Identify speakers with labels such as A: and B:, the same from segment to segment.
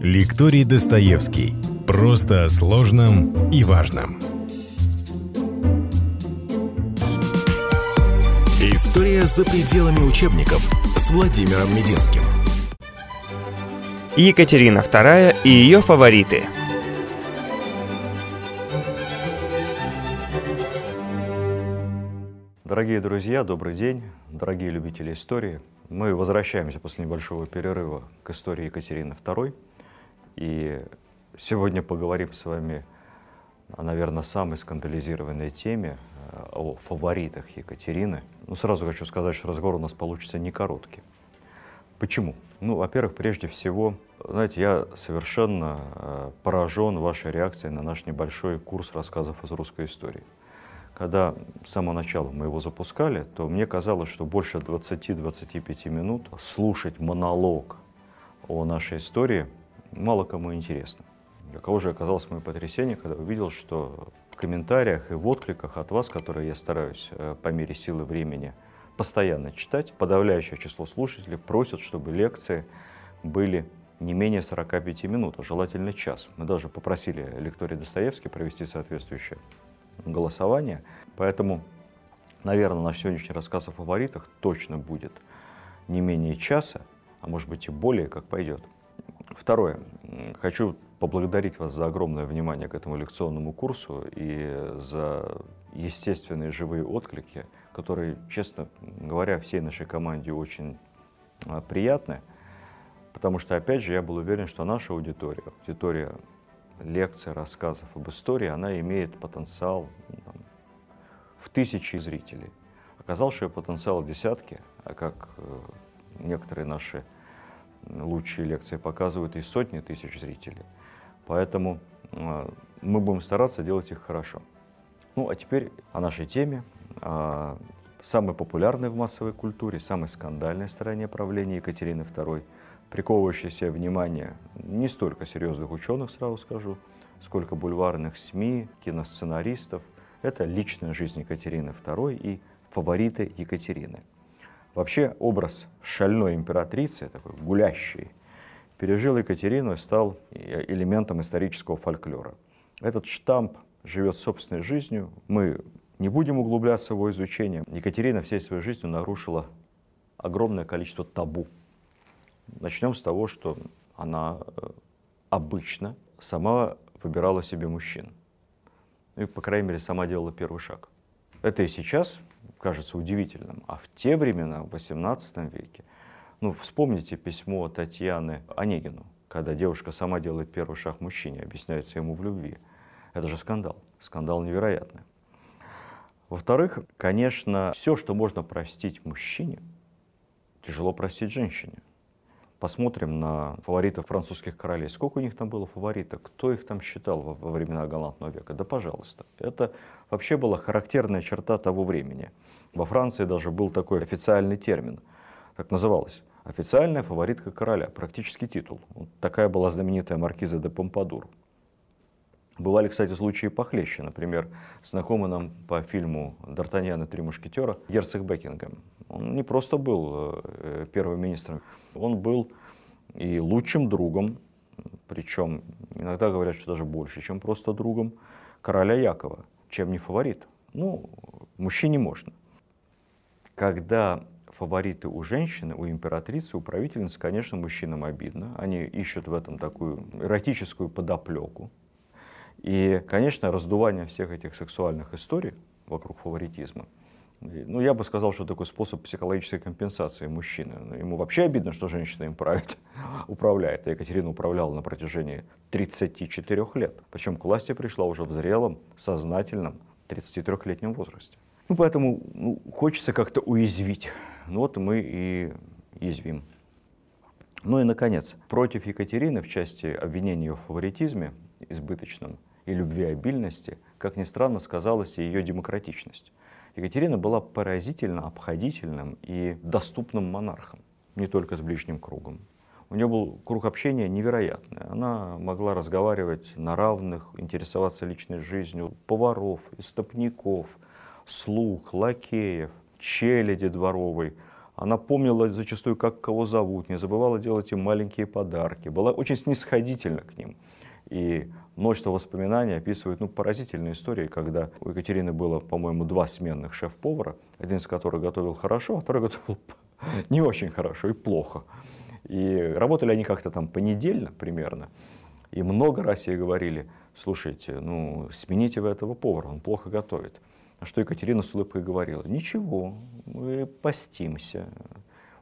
A: Лекторий Достоевский. Просто о сложном и важном.
B: История за пределами учебников с Владимиром Мединским.
C: Екатерина II и ее фавориты.
D: Дорогие друзья, добрый день, дорогие любители истории. Мы возвращаемся после небольшого перерыва к истории Екатерины II. И сегодня поговорим с вами о, наверное, самой скандализированной теме, э, о фаворитах Екатерины. Ну, сразу хочу сказать, что разговор у нас получится не короткий. Почему? Ну, во-первых, прежде всего, знаете, я совершенно э, поражен вашей реакцией на наш небольшой курс рассказов из русской истории. Когда с самого начала мы его запускали, то мне казалось, что больше 20-25 минут слушать монолог о нашей истории мало кому интересно. Для кого же оказалось мое потрясение, когда увидел, что в комментариях и в откликах от вас, которые я стараюсь э, по мере силы времени постоянно читать, подавляющее число слушателей просят, чтобы лекции были не менее 45 минут, а желательно час. Мы даже попросили лекторий Достоевский провести соответствующее голосования. Поэтому, наверное, наш сегодняшний рассказ о фаворитах точно будет не менее часа, а может быть и более, как пойдет. Второе. Хочу поблагодарить вас за огромное внимание к этому лекционному курсу и за естественные живые отклики, которые, честно говоря, всей нашей команде очень а, приятны. Потому что, опять же, я был уверен, что наша аудитория, аудитория лекций, рассказов об истории, она имеет потенциал там, в тысячи зрителей. Оказалось, что ее потенциал десятки, а как э, некоторые наши лучшие лекции показывают и сотни тысяч зрителей. Поэтому э, мы будем стараться делать их хорошо. Ну, а теперь о нашей теме, о самой популярной в массовой культуре, самой скандальной стороне правления Екатерины II – приковывающее внимание не столько серьезных ученых, сразу скажу, сколько бульварных СМИ, киносценаристов. Это личная жизнь Екатерины II и фавориты Екатерины. Вообще образ шальной императрицы, такой гулящей, пережил Екатерину и стал элементом исторического фольклора. Этот штамп живет собственной жизнью. Мы не будем углубляться в его изучение. Екатерина всей своей жизнью нарушила огромное количество табу Начнем с того, что она э, обычно сама выбирала себе мужчин. И, по крайней мере, сама делала первый шаг. Это и сейчас кажется удивительным. А в те времена, в XVIII веке, ну, вспомните письмо Татьяны Онегину, когда девушка сама делает первый шаг мужчине, объясняется ему в любви. Это же скандал. Скандал невероятный. Во-вторых, конечно, все, что можно простить мужчине, тяжело простить женщине. Посмотрим на фаворитов французских королей. Сколько у них там было фаворитов? Кто их там считал во, во времена галантного века? Да пожалуйста. Это вообще была характерная черта того времени. Во Франции даже был такой официальный термин, так называлось. Официальная фаворитка короля, практически титул. Вот такая была знаменитая маркиза де Помпадур. Бывали, кстати, случаи похлеще. Например, знакомый нам по фильму «Д'Артаньян и три мушкетера» герцог Бекингем. Он не просто был э, первым министром, он был и лучшим другом, причем иногда говорят, что даже больше, чем просто другом короля Якова, чем не фаворит. Ну, мужчине можно. Когда фавориты у женщины, у императрицы, у правительницы, конечно, мужчинам обидно. Они ищут в этом такую эротическую подоплеку. И, конечно, раздувание всех этих сексуальных историй вокруг фаворитизма – ну, я бы сказал, что такой способ психологической компенсации мужчины. Ну, ему вообще обидно, что женщина им правит, управляет. А Екатерина управляла на протяжении 34 лет. Причем к власти пришла уже в зрелом, сознательном 33-летнем возрасте. Ну, поэтому ну, хочется как-то уязвить. Ну, вот мы и язвим. Ну и, наконец, против Екатерины в части обвинения в фаворитизме избыточном и любви обильности, как ни странно, сказалась и ее демократичность. Екатерина была поразительно обходительным и доступным монархом, не только с ближним кругом. У нее был круг общения невероятный. Она могла разговаривать на равных, интересоваться личной жизнью поваров, истопников, слуг, лакеев, челяди дворовой. Она помнила зачастую, как кого зовут, не забывала делать им маленькие подарки, была очень снисходительна к ним. И множество воспоминаний описывает ну, поразительные истории, когда у Екатерины было, по-моему, два сменных шеф-повара, один из которых готовил хорошо, а второй готовил не очень хорошо и плохо. И работали они как-то там понедельно примерно. И много раз ей говорили, слушайте, ну, смените вы этого повара, он плохо готовит. А что Екатерина с улыбкой говорила? Ничего, мы постимся.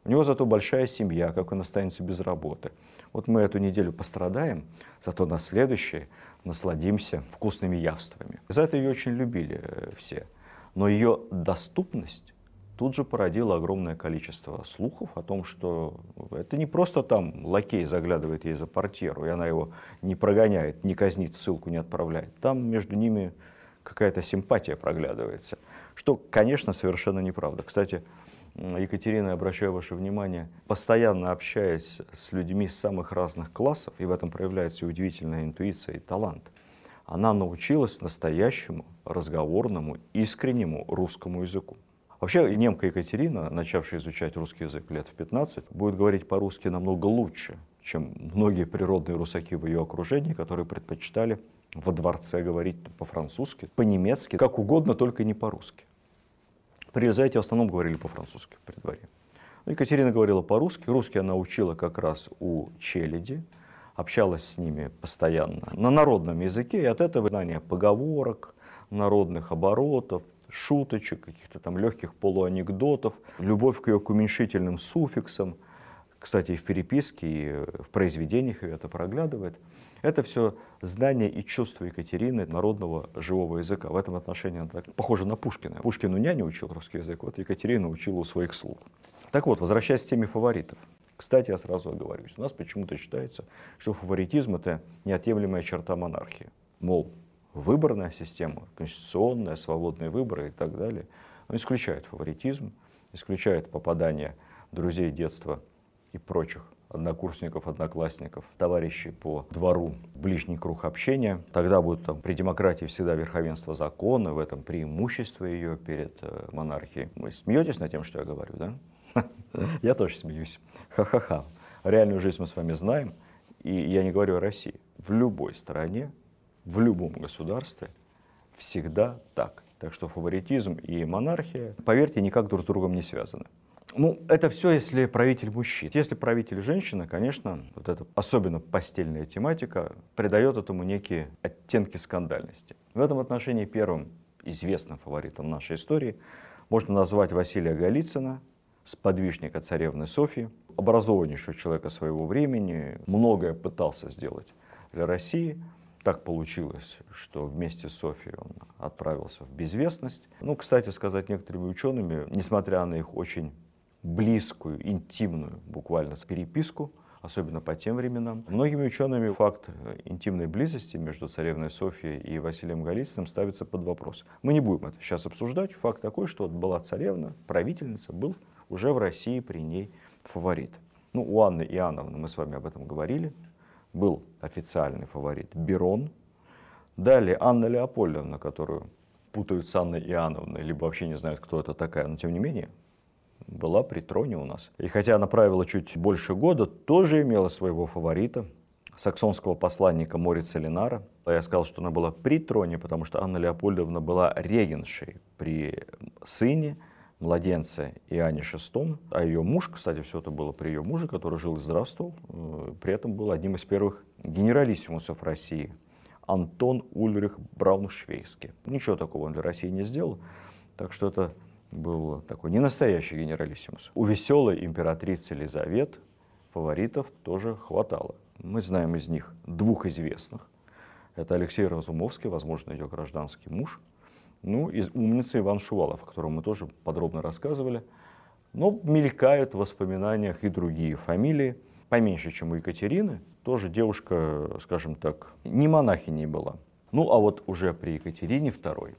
D: У него зато большая семья, как он останется без работы. Вот мы эту неделю пострадаем, зато на следующее насладимся вкусными явствами. За это ее очень любили э, все. Но ее доступность тут же породила огромное количество слухов о том, что это не просто там лакей заглядывает ей за портьеру, и она его не прогоняет, не казнит, ссылку не отправляет. Там между ними какая-то симпатия проглядывается, что, конечно, совершенно неправда. Кстати, Екатерина, обращаю ваше внимание, постоянно общаясь с людьми самых разных классов, и в этом проявляется удивительная интуиция и талант, она научилась настоящему, разговорному, искреннему русскому языку. Вообще, немка Екатерина, начавшая изучать русский язык лет в 15, будет говорить по-русски намного лучше, чем многие природные русаки в ее окружении, которые предпочитали во дворце говорить по-французски, по-немецки, как угодно, только не по-русски. При Елизавете в основном говорили по-французски при дворе. Но Екатерина говорила по-русски. Русский она учила как раз у челяди, общалась с ними постоянно на народном языке, и от этого знания поговорок, народных оборотов, шуточек, каких-то там легких полуанекдотов, любовь к ее к уменьшительным суффиксам, кстати, и в переписке, и в произведениях ее это проглядывает. Это все знание и чувство Екатерины народного живого языка. В этом отношении она так похожа на Пушкина. Пушкину няня учил русский язык, вот Екатерина учила у своих слуг. Так вот, возвращаясь к теме фаворитов. Кстати, я сразу оговорюсь, у нас почему-то считается, что фаворитизм – это неотъемлемая черта монархии. Мол, выборная система, конституционная, свободные выборы и так далее, он исключает фаворитизм, исключает попадание друзей детства и прочих однокурсников, одноклассников, товарищей по двору, ближний круг общения. Тогда будет там при демократии всегда верховенство закона, в этом преимущество ее перед э, монархией. Вы смеетесь над тем, что я говорю, да? Я тоже смеюсь. Ха-ха-ха. Реальную жизнь мы с вами знаем, и я не говорю о России. В любой стране, в любом государстве всегда так. Так что фаворитизм и монархия, поверьте, никак друг с другом не связаны. Ну, это все, если правитель мужчина. Если правитель женщина, конечно, вот эта особенно постельная тематика придает этому некие оттенки скандальности. В этом отношении первым известным фаворитом нашей истории можно назвать Василия Голицына, сподвижника царевны Софьи, образованнейшего человека своего времени, многое пытался сделать для России. Так получилось, что вместе с Софией он отправился в безвестность. Ну, кстати сказать, некоторыми учеными, несмотря на их очень близкую, интимную буквально переписку, особенно по тем временам. Многими учеными факт интимной близости между царевной Софией и Василием Голицыным ставится под вопрос. Мы не будем это сейчас обсуждать. Факт такой, что вот была царевна, правительница, был уже в России при ней фаворит. Ну, у Анны Иоанновны, мы с вами об этом говорили, был официальный фаворит Берон. Далее Анна Леопольдовна, которую путают с Анной Иоанновной, либо вообще не знают, кто это такая, но тем не менее, была при троне у нас. И хотя она правила чуть больше года, тоже имела своего фаворита, саксонского посланника Морица Ленара. Я сказал, что она была при троне, потому что Анна Леопольдовна была регеншей при сыне, младенце Иоанне VI, а ее муж, кстати, все это было при ее муже, который жил и здравствовал, э, при этом был одним из первых генералиссимусов России, Антон Ульрих Брауншвейский. Ничего такого он для России не сделал, так что это был такой не настоящий генералиссимус. У веселой императрицы Елизавет фаворитов тоже хватало. Мы знаем из них двух известных. Это Алексей Разумовский, возможно, ее гражданский муж. Ну, и умница Иван Шувалов, о котором мы тоже подробно рассказывали. Но мелькают в воспоминаниях и другие фамилии. Поменьше, чем у Екатерины. Тоже девушка, скажем так, не монахиней была. Ну, а вот уже при Екатерине II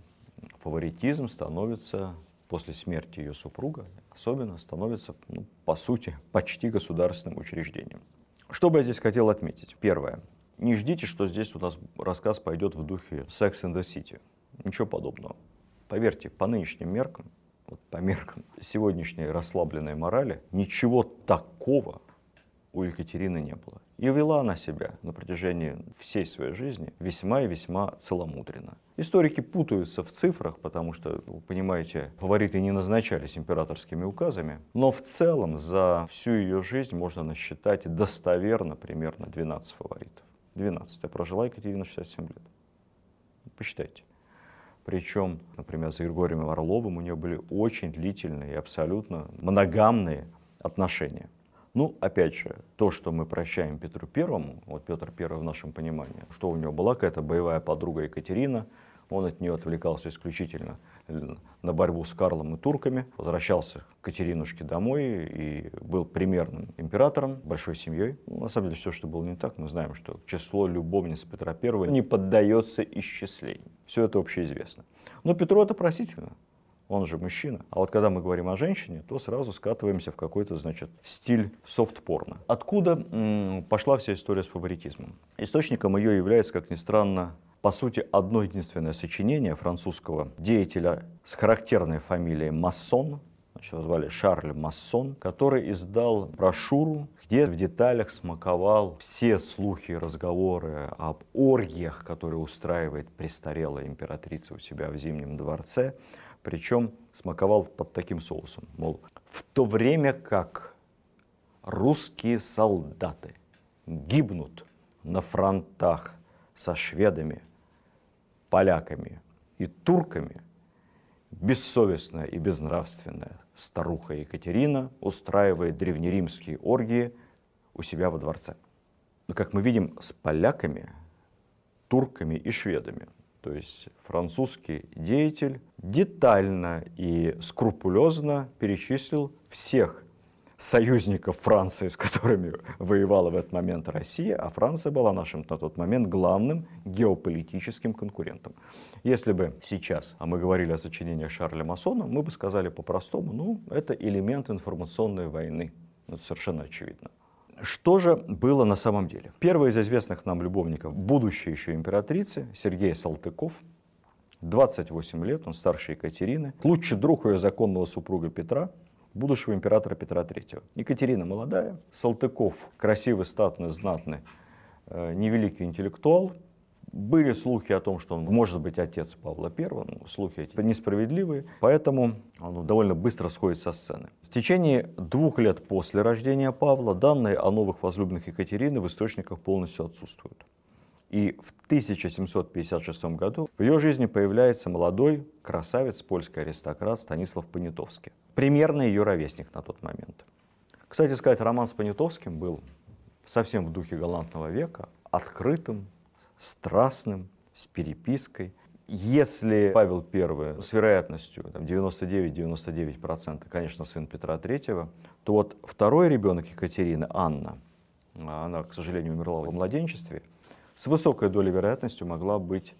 D: фаворитизм становится после смерти ее супруга особенно становится, ну, по сути, почти государственным учреждением. Что бы я здесь хотел отметить? Первое. Не ждите, что здесь у нас рассказ пойдет в духе Sex and the City. Ничего подобного. Поверьте, по нынешним меркам вот по меркам сегодняшней расслабленной морали, ничего такого у Екатерины не было. И вела она себя на протяжении всей своей жизни весьма и весьма целомудренно. Историки путаются в цифрах, потому что, вы понимаете, фавориты не назначались императорскими указами, но в целом за всю ее жизнь можно насчитать достоверно примерно 12 фаворитов. 12. А прожила Екатерина 67 лет. Посчитайте. Причем, например, с Григорием Орловым у нее были очень длительные и абсолютно моногамные отношения. Ну, опять же, то, что мы прощаем Петру Первому, вот Петр Первый в нашем понимании, что у него была какая-то боевая подруга Екатерина, он от нее отвлекался исключительно на борьбу с Карлом и турками, возвращался к Катеринушке домой и был примерным императором, большой семьей. Ну, на самом деле все, что было не так, мы знаем, что число любовниц Петра I не поддается исчислению. Все это общеизвестно. Но Петру это простительно он же мужчина. А вот когда мы говорим о женщине, то сразу скатываемся в какой-то, значит, стиль софт-порно. Откуда м- пошла вся история с фаворитизмом? Источником ее является, как ни странно, по сути, одно единственное сочинение французского деятеля с характерной фамилией Массон, значит, его звали Шарль Массон, который издал брошюру, где в деталях смаковал все слухи и разговоры об оргиях, которые устраивает престарелая императрица у себя в Зимнем дворце, причем смаковал под таким соусом, мол, в то время как русские солдаты гибнут на фронтах со шведами, поляками и турками, бессовестная и безнравственная старуха Екатерина устраивает древнеримские оргии у себя во дворце. Но, как мы видим, с поляками, турками и шведами. То есть французский деятель детально и скрупулезно перечислил всех союзников Франции, с которыми воевала в этот момент Россия, а Франция была нашим на тот момент главным геополитическим конкурентом. Если бы сейчас, а мы говорили о сочинениях Шарля Масона, мы бы сказали по-простому, ну, это элемент информационной войны. Это совершенно очевидно. Что же было на самом деле? Первый из известных нам любовников, будущей еще императрицы, Сергей Салтыков, 28 лет, он старше Екатерины, лучший друг ее законного супруга Петра, будущего императора Петра III. Екатерина молодая, Салтыков красивый, статный, знатный, э, невеликий интеллектуал. Были слухи о том, что он может быть отец Павла I, ну, слухи эти несправедливые, поэтому он довольно быстро сходит со сцены. В течение двух лет после рождения Павла данные о новых возлюбленных Екатерины в источниках полностью отсутствуют. И в 1756 году в ее жизни появляется молодой красавец, польский аристократ Станислав Понятовский. Примерно ее ровесник на тот момент. Кстати сказать, роман с Понятовским был совсем в духе галантного века, открытым, страстным, с перепиской. Если Павел I с вероятностью 99-99%, конечно, сын Петра III, то вот второй ребенок Екатерины, Анна, она, к сожалению, умерла в младенчестве, с высокой долей вероятности могла быть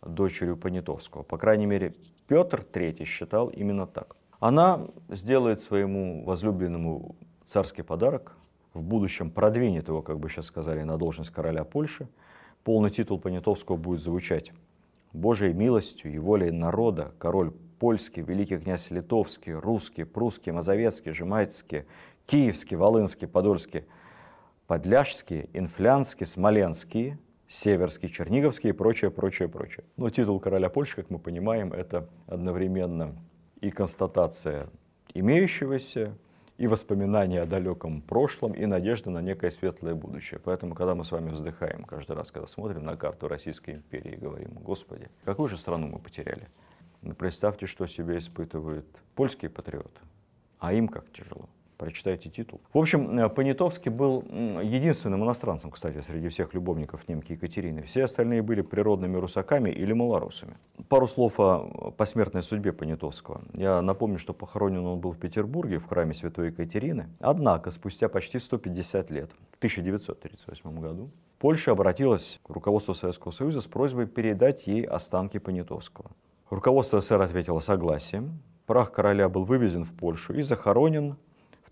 D: дочерью Понятовского. По крайней мере, Петр III считал именно так. Она сделает своему возлюбленному царский подарок, в будущем продвинет его, как бы сейчас сказали, на должность короля Польши. Полный титул Понятовского будет звучать «Божией милостью и волей народа король польский, великий князь литовский, русский, прусский, мазовецкий, жемайцкий, киевский, волынский, подольский, подляжский, инфлянский, смоленский, Северский, Черниговский и прочее, прочее, прочее. Но титул короля Польши, как мы понимаем, это одновременно и констатация имеющегося, и воспоминания о далеком прошлом, и надежда на некое светлое будущее. Поэтому, когда мы с вами вздыхаем каждый раз, когда смотрим на карту Российской империи, говорим, Господи, какую же страну мы потеряли? Ну, представьте, что себе испытывают польские патриоты, а им как тяжело прочитайте титул. В общем, э, Понятовский был единственным иностранцем, кстати, среди всех любовников немки Екатерины. Все остальные были природными русаками или малорусами. Пару слов о посмертной судьбе Понятовского. Я напомню, что похоронен он был в Петербурге, в храме Святой Екатерины. Однако, спустя почти 150 лет, в 1938 году, Польша обратилась к руководству Советского Союза с просьбой передать ей останки Понятовского. Руководство СССР ответило согласием. Прах короля был вывезен в Польшу и захоронен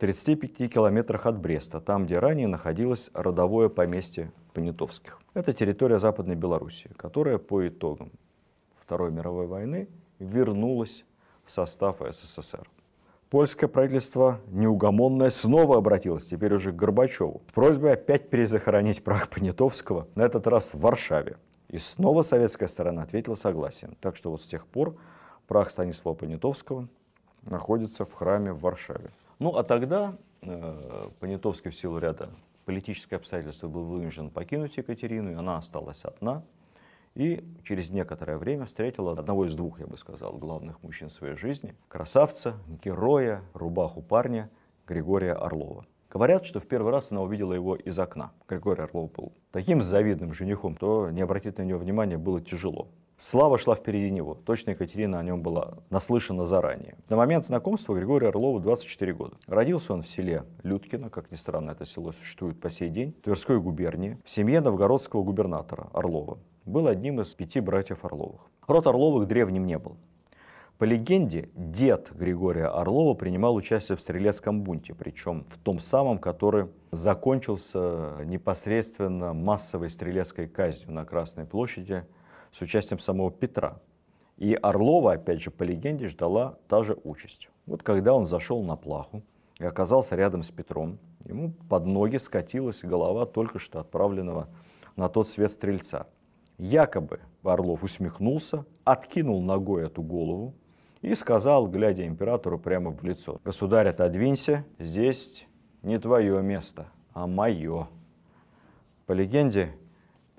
D: 35 километрах от Бреста, там, где ранее находилось родовое поместье Понятовских. Это территория Западной Белоруссии, которая по итогам Второй мировой войны вернулась в состав СССР. Польское правительство неугомонное снова обратилось, теперь уже к Горбачеву, с просьбой опять перезахоронить прах Понятовского, на этот раз в Варшаве. И снова советская сторона ответила согласием. Так что вот с тех пор прах Станислава Понятовского находится в храме в Варшаве. Ну а тогда э, Понятовский в силу ряда политических обстоятельств был вынужден покинуть Екатерину, и она осталась одна. И через некоторое время встретила одного из двух, я бы сказал, главных мужчин своей жизни, красавца, героя, рубаху парня Григория Орлова. Говорят, что в первый раз она увидела его из окна. Григорий Орлов был таким завидным женихом, то не обратить на него внимания было тяжело. Слава шла впереди него. Точно Екатерина о нем была наслышана заранее. На момент знакомства Григорию Орлову 24 года. Родился он в селе Людкино, как ни странно, это село существует по сей день, в Тверской губернии, в семье новгородского губернатора Орлова. Был одним из пяти братьев Орловых. Род Орловых древним не был. По легенде, дед Григория Орлова принимал участие в стрелецком бунте, причем в том самом, который закончился непосредственно массовой стрелецкой казнью на Красной площади – с участием самого Петра. И Орлова, опять же, по легенде, ждала та же участь. Вот когда он зашел на плаху и оказался рядом с Петром, ему под ноги скатилась голова только что отправленного на тот свет стрельца. Якобы Орлов усмехнулся, откинул ногой эту голову и сказал, глядя императору прямо в лицо, «Государь, отодвинься, здесь не твое место, а мое». По легенде,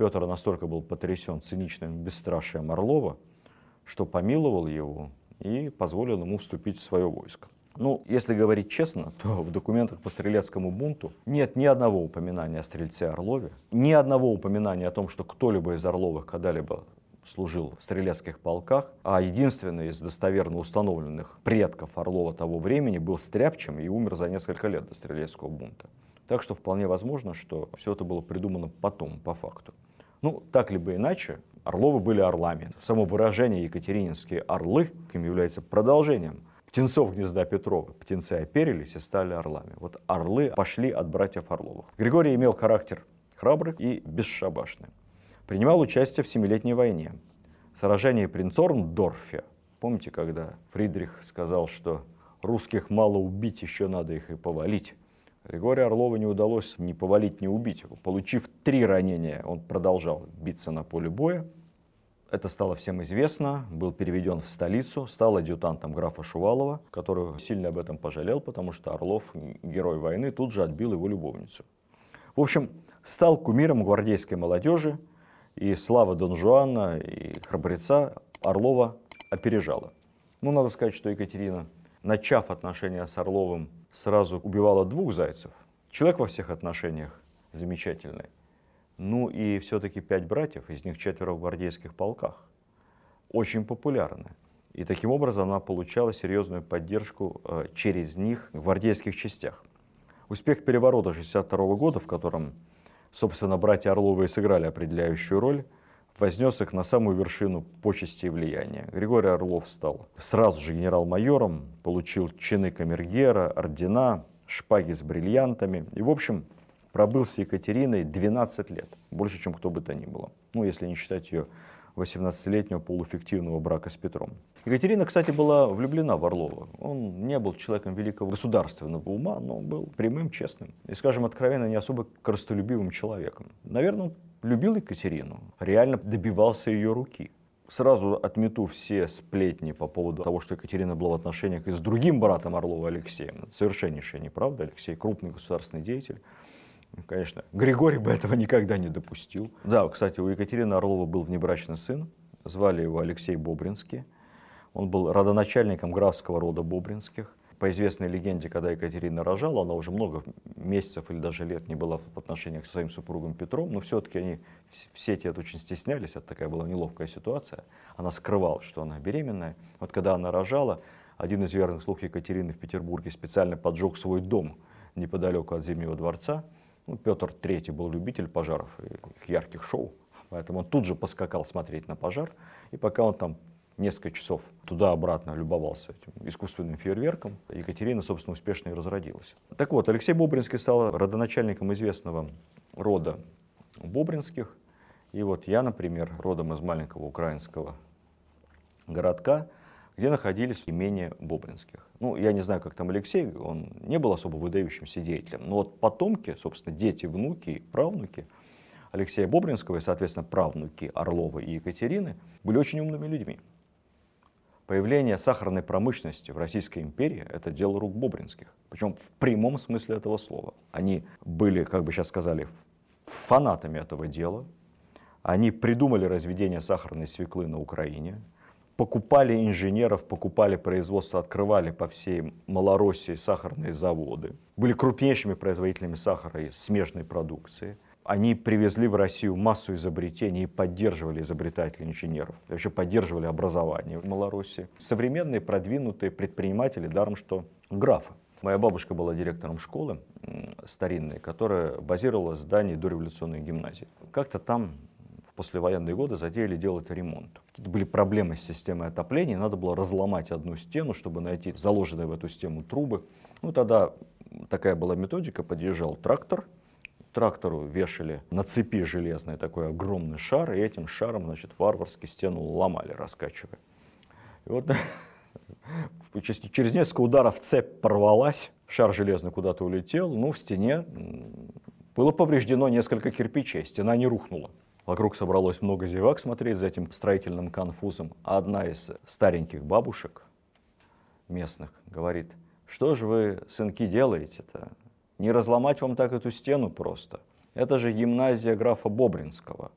D: Петр настолько был потрясен циничным бесстрашием Орлова, что помиловал его и позволил ему вступить в свое войско. Ну, если говорить честно, то в документах по стрелецкому бунту нет ни одного упоминания о стрельце Орлове, ни одного упоминания о том, что кто-либо из Орловых когда-либо служил в стрелецких полках, а единственный из достоверно установленных предков Орлова того времени был стряпчем и умер за несколько лет до стрелецкого бунта. Так что вполне возможно, что все это было придумано потом, по факту. Ну, так либо иначе, Орловы были орлами. Само выражение «екатерининские орлы» им является продолжением птенцов гнезда Петрова. Птенцы оперились и стали орлами. Вот орлы пошли от братьев Орловых. Григорий имел характер храбрый и бесшабашный. Принимал участие в Семилетней войне. Сражение при Цорндорфе. Помните, когда Фридрих сказал, что русских мало убить, еще надо их и повалить. Григория Орлова не удалось ни повалить, ни убить. Получив три ранения, он продолжал биться на поле боя. Это стало всем известно, был переведен в столицу, стал адъютантом графа Шувалова, который сильно об этом пожалел, потому что Орлов, герой войны, тут же отбил его любовницу. В общем, стал кумиром гвардейской молодежи, и слава Дон Жуана и храбреца Орлова опережала. Ну, надо сказать, что Екатерина, начав отношения с Орловым сразу убивала двух зайцев. Человек во всех отношениях замечательный. Ну и все-таки пять братьев, из них четверо в гвардейских полках. Очень популярны. И таким образом она получала серьезную поддержку э, через них в гвардейских частях. Успех переворота 62 года, в котором, собственно, братья Орловы и сыграли определяющую роль, вознес их на самую вершину почести и влияния. Григорий Орлов стал сразу же генерал-майором, получил чины камергера, ордена, шпаги с бриллиантами. И, в общем, пробыл с Екатериной 12 лет, больше, чем кто бы то ни было. Ну, если не считать ее 18-летнего полуфиктивного брака с Петром. Екатерина, кстати, была влюблена в Орлова. Он не был человеком великого государственного ума, но был прямым, честным и, скажем откровенно, не особо коростолюбивым человеком. Наверное, любил Екатерину, реально добивался ее руки. Сразу отмету все сплетни по поводу того, что Екатерина была в отношениях и с другим братом Орлова Алексеем. Совершеннейшая неправда. Алексей крупный государственный деятель. Конечно, Григорий бы этого никогда не допустил. Да, кстати, у Екатерины Орлова был внебрачный сын. Звали его Алексей Бобринский. Он был родоначальником графского рода Бобринских по известной легенде, когда Екатерина рожала, она уже много месяцев или даже лет не была в отношениях со своим супругом Петром, но все-таки они все эти очень стеснялись, это такая была неловкая ситуация. Она скрывала, что она беременная. Вот когда она рожала, один из верных слуг Екатерины в Петербурге специально поджег свой дом неподалеку от Зимнего дворца. Ну, Петр III был любитель пожаров и ярких шоу, поэтому он тут же поскакал смотреть на пожар, и пока он там несколько часов туда-обратно любовался этим искусственным фейерверком. Екатерина, собственно, успешно и разродилась. Так вот, Алексей Бобринский стал родоначальником известного рода Бобринских. И вот я, например, родом из маленького украинского городка, где находились имения Бобринских. Ну, я не знаю, как там Алексей, он не был особо выдающимся деятелем, но вот потомки, собственно, дети, внуки, правнуки Алексея Бобринского и, соответственно, правнуки Орлова и Екатерины были очень умными людьми. Появление сахарной промышленности в Российской империи – это дело рук Бобринских. Причем в прямом смысле этого слова. Они были, как бы сейчас сказали, фанатами этого дела. Они придумали разведение сахарной свеклы на Украине, покупали инженеров, покупали производство, открывали по всей Малороссии сахарные заводы, были крупнейшими производителями сахара и смежной продукции – они привезли в Россию массу изобретений и поддерживали изобретателей инженеров, вообще поддерживали образование в Малороссии. Современные продвинутые предприниматели, даром что графы. Моя бабушка была директором школы старинной, которая базировалась в здании дореволюционной гимназии. Как-то там в послевоенные годы затеяли делать ремонт. Тут были проблемы с системой отопления, надо было разломать одну стену, чтобы найти заложенные в эту стену трубы. Ну тогда такая была методика, подъезжал трактор, трактору вешали на цепи железный такой огромный шар, и этим шаром, значит, варварски стену ломали, раскачивая. И вот через несколько ударов цепь порвалась, шар железный куда-то улетел, ну, в стене было повреждено несколько кирпичей, стена не рухнула. Вокруг собралось много зевак смотреть за этим строительным конфузом. А одна из стареньких бабушек местных говорит, что же вы, сынки, делаете-то? Не разломать вам так эту стену просто. Это же гимназия графа Бобринского.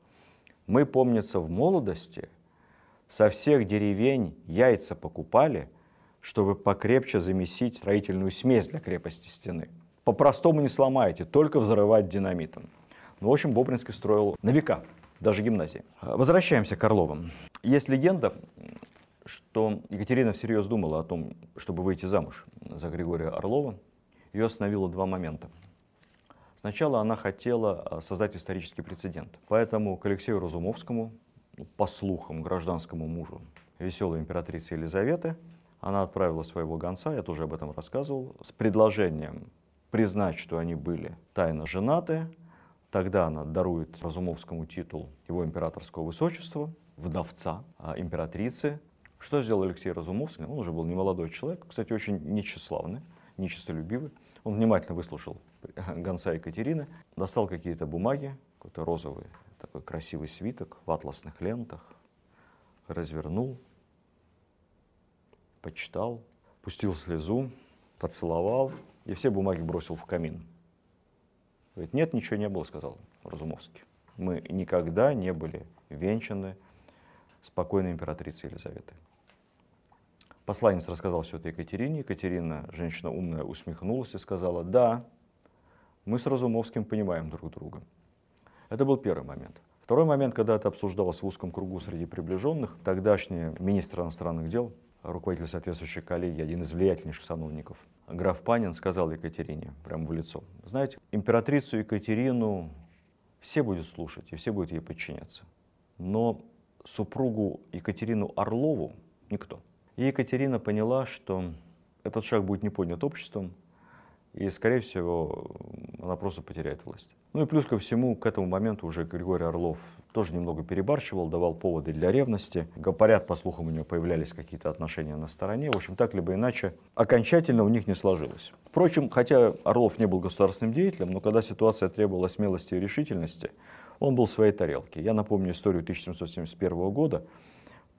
D: Мы, помнится, в молодости со всех деревень яйца покупали, чтобы покрепче замесить строительную смесь для крепости стены. По-простому не сломаете, только взрывать динамитом. Ну, в общем, Бобринский строил на века, даже гимназии. Возвращаемся к Орловым. Есть легенда, что Екатерина всерьез думала о том, чтобы выйти замуж за Григория Орлова, ее остановило два момента. Сначала она хотела а, создать исторический прецедент. Поэтому к Алексею Разумовскому, по слухам, гражданскому мужу веселой императрицы Елизаветы, она отправила своего гонца, я тоже об этом рассказывал, с предложением признать, что они были тайно женаты. Тогда она дарует Разумовскому титул его императорского высочества, вдовца а, императрицы. Что сделал Алексей Разумовский? Он уже был немолодой человек, кстати, очень нечеславный, нечистолюбивый. Он внимательно выслушал гонца Екатерины, достал какие-то бумаги, какой-то розовый такой красивый свиток в атласных лентах, развернул, почитал, пустил слезу, поцеловал и все бумаги бросил в камин. Говорит, нет, ничего не было, сказал Разумовский. Мы никогда не были венчаны спокойной императрицей Елизаветой. Посланец рассказал все это Екатерине. Екатерина, женщина умная, усмехнулась и сказала, да, мы с Разумовским понимаем друг друга. Это был первый момент. Второй момент, когда это обсуждалось в узком кругу среди приближенных, тогдашний министр иностранных дел, руководитель соответствующей коллегии, один из влиятельнейших сановников, граф Панин, сказал Екатерине прямо в лицо, знаете, императрицу Екатерину все будут слушать и все будут ей подчиняться, но супругу Екатерину Орлову никто. И Екатерина поняла, что этот шаг будет не понят обществом, и, скорее всего, она просто потеряет власть. Ну и плюс ко всему, к этому моменту уже Григорий Орлов тоже немного перебарщивал, давал поводы для ревности. Говорят, по слухам, у него появлялись какие-то отношения на стороне. В общем, так либо иначе, окончательно у них не сложилось. Впрочем, хотя Орлов не был государственным деятелем, но когда ситуация требовала смелости и решительности, он был в своей тарелке. Я напомню историю 1771 года,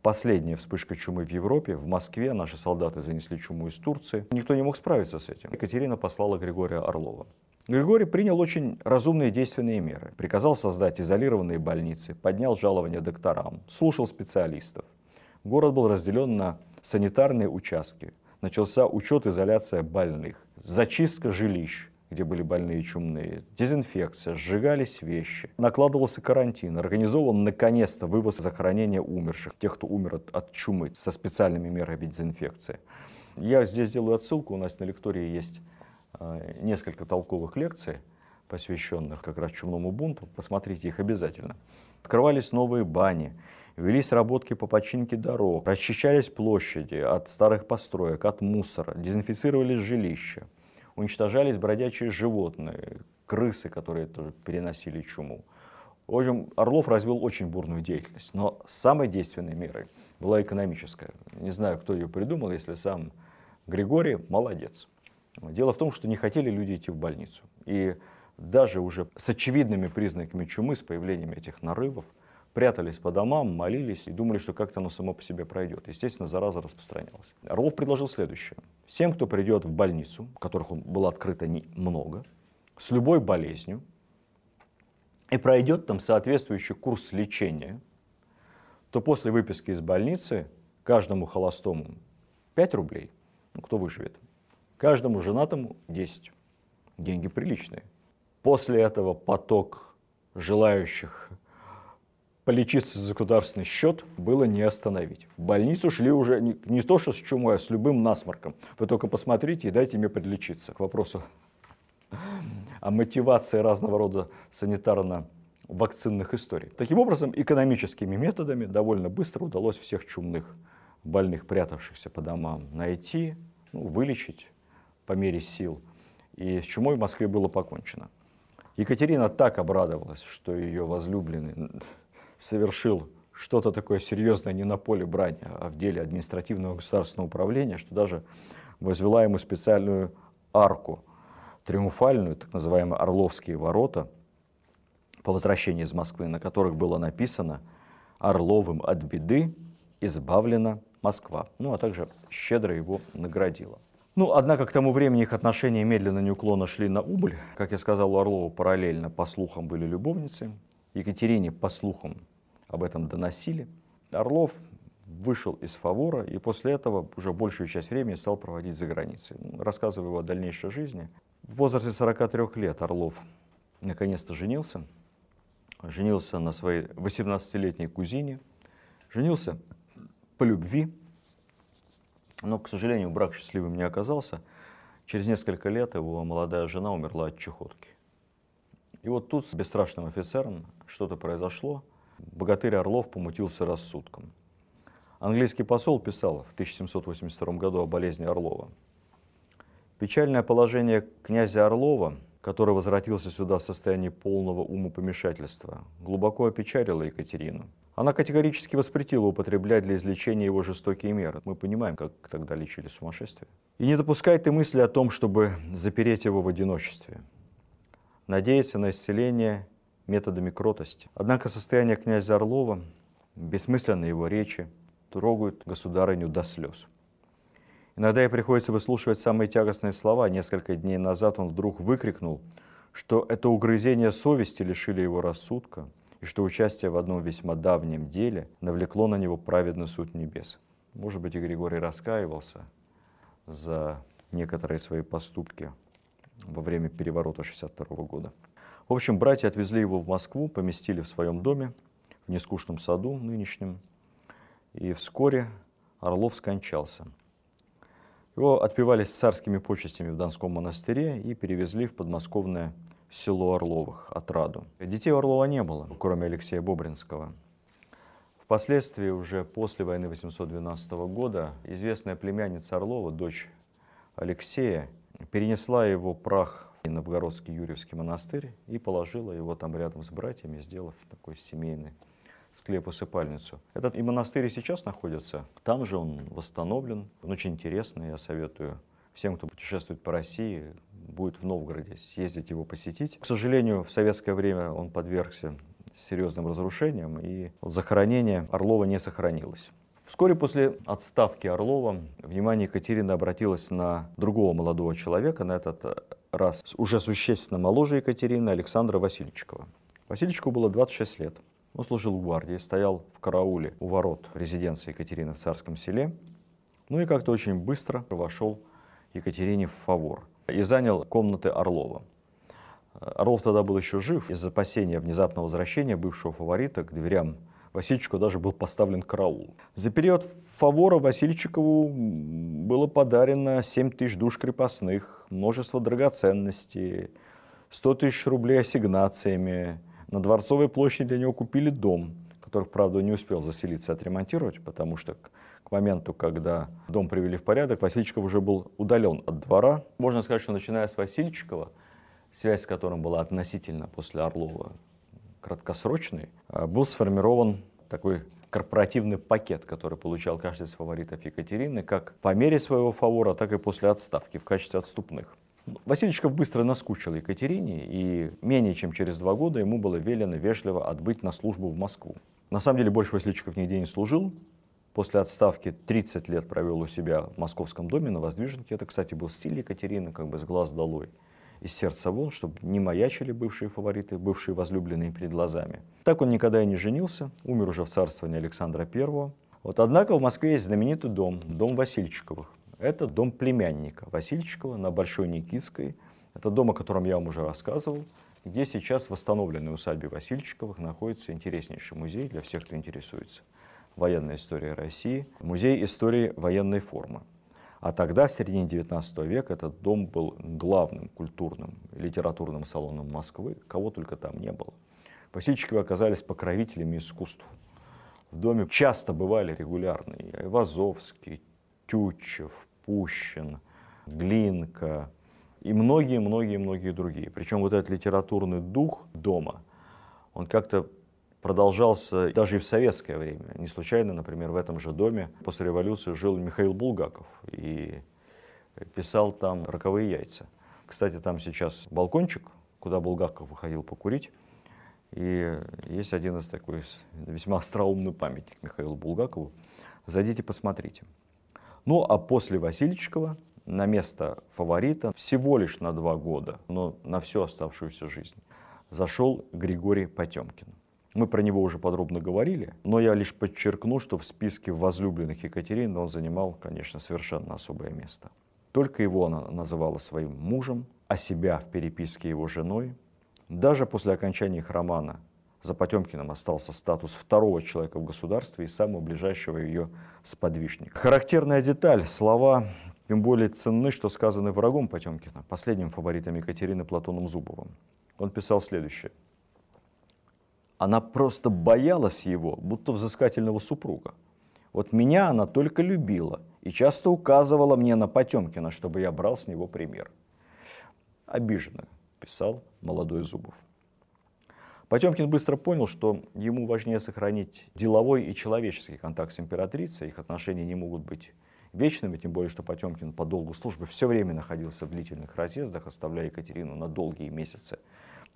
D: последняя вспышка чумы в Европе, в Москве наши солдаты занесли чуму из Турции. Никто не мог справиться с этим. Екатерина послала Григория Орлова. Григорий принял очень разумные действенные меры. Приказал создать изолированные больницы, поднял жалования докторам, слушал специалистов. Город был разделен на санитарные участки. Начался учет изоляция больных, зачистка жилищ, где были больные чумные, дезинфекция, сжигались вещи, накладывался карантин, организован наконец-то вывоз и захоронение умерших, тех, кто умер от, от чумы, со специальными мерами дезинфекции. Я здесь делаю отсылку, у нас на лектории есть э, несколько толковых лекций, посвященных как раз чумному бунту, посмотрите их обязательно. Открывались новые бани, велись работки по починке дорог, расчищались площади от старых построек, от мусора, дезинфицировались жилища уничтожались бродячие животные, крысы, которые тоже переносили чуму. В общем, Орлов развил очень бурную деятельность, но самой действенной мерой была экономическая. Не знаю, кто ее придумал, если сам Григорий, молодец. Дело в том, что не хотели люди идти в больницу. И даже уже с очевидными признаками чумы, с появлением этих нарывов, прятались по домам, молились и думали, что как-то оно само по себе пройдет. Естественно, зараза распространялась. Орлов предложил следующее. Всем, кто придет в больницу, которых было открыто много, с любой болезнью, и пройдет там соответствующий курс лечения, то после выписки из больницы каждому холостому 5 рублей, ну, кто выживет, каждому женатому 10. Деньги приличные. После этого поток желающих полечиться за государственный счет было не остановить. В больницу шли уже не, не то, что с чумой, а с любым насморком. Вы только посмотрите и дайте мне подлечиться. К вопросу о мотивации разного рода санитарно-вакцинных историй. Таким образом, экономическими методами довольно быстро удалось всех чумных больных, прятавшихся по домам, найти, ну, вылечить по мере сил. И с чумой в Москве было покончено. Екатерина так обрадовалась, что ее возлюбленный совершил что-то такое серьезное не на поле брани, а в деле административного государственного управления, что даже возвела ему специальную арку, триумфальную, так называемые Орловские ворота, по возвращении из Москвы, на которых было написано «Орловым от беды избавлена Москва». Ну, а также щедро его наградила. Ну, однако к тому времени их отношения медленно неуклонно шли на убыль. Как я сказал, у Орлова параллельно, по слухам, были любовницы. Екатерине, по слухам, об этом доносили. Орлов вышел из фавора и после этого уже большую часть времени стал проводить за границей. Ну, рассказывая его о дальнейшей жизни. В возрасте 43 лет Орлов наконец-то женился. Женился на своей 18-летней кузине. Женился по любви. Но, к сожалению, брак счастливым не оказался. Через несколько лет его молодая жена умерла от чехотки. И вот тут с бесстрашным офицером что-то произошло. Богатырь Орлов помутился рассудком. Английский посол писал в 1782 году о болезни Орлова. Печальное положение князя Орлова, который возвратился сюда в состоянии полного умопомешательства, глубоко опечалило Екатерину. Она категорически воспретила употреблять для излечения его жестокие меры. Мы понимаем, как тогда лечили сумасшествие. И не допускает и мысли о том, чтобы запереть его в одиночестве надеяться на исцеление методами кротости. Однако состояние князя Орлова, бессмысленные его речи, трогают государыню до слез. Иногда ей приходится выслушивать самые тягостные слова. Несколько дней назад он вдруг выкрикнул, что это угрызение совести лишили его рассудка, и что участие в одном весьма давнем деле навлекло на него праведный суд небес. Может быть, и Григорий раскаивался за некоторые свои поступки во время переворота 62 года. В общем, братья отвезли его в Москву, поместили в своем доме, в нескучном саду нынешнем, и вскоре Орлов скончался. Его отпевались царскими почестями в Донском монастыре и перевезли в подмосковное село Орловых, Отраду. Детей у Орлова не было, кроме Алексея Бобринского. Впоследствии, уже после войны 812 года, известная племянница Орлова, дочь Алексея, перенесла его прах в Новгородский Юрьевский монастырь и положила его там рядом с братьями, сделав такой семейный склеп-усыпальницу. Этот и монастырь и сейчас находится. Там же он восстановлен. Он очень интересный, я советую всем, кто путешествует по России, будет в Новгороде съездить его посетить. К сожалению, в советское время он подвергся серьезным разрушениям, и захоронение Орлова не сохранилось. Вскоре после отставки Орлова внимание Екатерины обратилось на другого молодого человека, на этот раз уже существенно моложе Екатерины, Александра Васильчикова. Васильчикову было 26 лет. Он служил в гвардии, стоял в карауле у ворот резиденции Екатерины в Царском селе. Ну и как-то очень быстро вошел Екатерине в фавор и занял комнаты Орлова. Орлов тогда был еще жив. Из опасения внезапного возвращения бывшего фаворита к дверям Васильчикову даже был поставлен караул. За период фавора Васильчикову было подарено 7 тысяч душ крепостных, множество драгоценностей, 100 тысяч рублей ассигнациями. На Дворцовой площади для него купили дом, который, правда, не успел заселиться и отремонтировать, потому что к моменту, когда дом привели в порядок, Васильчиков уже был удален от двора. Можно сказать, что начиная с Васильчикова, связь с которым была относительно после Орлова краткосрочный, а, был сформирован такой корпоративный пакет, который получал каждый из фаворитов Екатерины, как по мере своего фавора, так и после отставки в качестве отступных. Васильчиков быстро наскучил Екатерине, и менее чем через два года ему было велено вежливо отбыть на службу в Москву. На самом деле больше Васильчиков нигде не служил. После отставки 30 лет провел у себя в московском доме на Воздвиженке. Это, кстати, был стиль Екатерины, как бы с глаз долой из сердца вон, чтобы не маячили бывшие фавориты, бывшие возлюбленные перед глазами. Так он никогда и не женился, умер уже в царствовании Александра I. Вот, однако в Москве есть знаменитый дом, дом Васильчиковых. Это дом племянника Васильчикова на Большой Никитской. Это дом, о котором я вам уже рассказывал, где сейчас в восстановленной усадьбе Васильчиковых находится интереснейший музей для всех, кто интересуется. Военная история России, музей истории военной формы. А тогда, в середине XIX века, этот дом был главным культурным литературным салоном Москвы, кого только там не было. Васильчиковы оказались покровителями искусств. В доме часто бывали регулярные Айвазовский, Тютчев, Пущин, Глинка и многие-многие-многие другие. Причем вот этот литературный дух дома, он как-то продолжался даже и в советское время. Не случайно, например, в этом же доме после революции жил Михаил Булгаков и писал там «Роковые яйца». Кстати, там сейчас балкончик, куда Булгаков выходил покурить. И есть один из такой весьма остроумный памятник Михаилу Булгакову. Зайдите, посмотрите. Ну, а после Васильчикова на место фаворита всего лишь на два года, но на всю оставшуюся жизнь, зашел Григорий Потемкин. Мы про него уже подробно говорили, но я лишь подчеркну, что в списке возлюбленных Екатерины он занимал, конечно, совершенно особое место. Только его она называла своим мужем, а себя в переписке его женой. Даже после окончания их романа за Потемкиным остался статус второго человека в государстве и самого ближайшего ее сподвижника. Характерная деталь, слова тем более ценны, что сказаны врагом Потемкина, последним фаворитом Екатерины Платоном Зубовым. Он писал следующее. Она просто боялась его, будто взыскательного супруга. Вот меня она только любила и часто указывала мне на Потемкина, чтобы я брал с него пример. Обиженно, писал молодой Зубов. Потемкин быстро понял, что ему важнее сохранить деловой и человеческий контакт с императрицей, их отношения не могут быть вечными, тем более, что Потемкин по долгу службы все время находился в длительных разъездах, оставляя Екатерину на долгие месяцы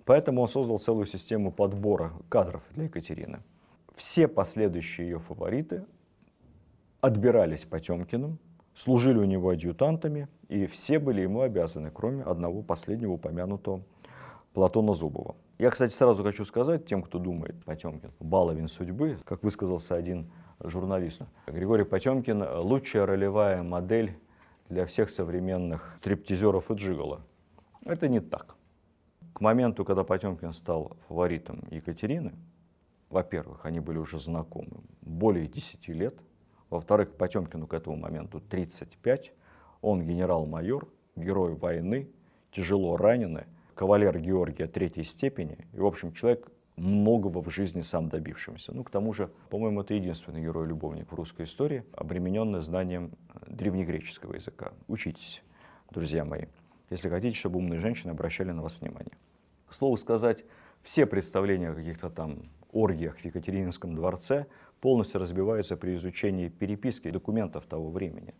D: Поэтому он создал целую систему подбора кадров для Екатерины. Все последующие ее фавориты отбирались Потемкиным, служили у него адъютантами, и все были ему обязаны, кроме одного последнего упомянутого Платона Зубова. Я, кстати, сразу хочу сказать тем, кто думает, Потемкин баловин судьбы, как высказался один журналист. Григорий Потемкин – лучшая ролевая модель для всех современных стриптизеров и джигола. Это не так. К моменту, когда Потемкин стал фаворитом Екатерины, во-первых, они были уже знакомы более 10 лет. Во-вторых, Потемкину к этому моменту 35. Он генерал-майор, герой войны, тяжело раненый, кавалер Георгия третьей степени. И, в общем, человек многого в жизни сам добившимся. Ну, к тому же, по-моему, это единственный герой-любовник в русской истории, обремененный знанием древнегреческого языка. Учитесь, друзья мои если хотите, чтобы умные женщины обращали на вас внимание. К слову сказать, все представления о каких-то там оргиях в Екатерининском дворце полностью разбиваются при изучении переписки документов того времени,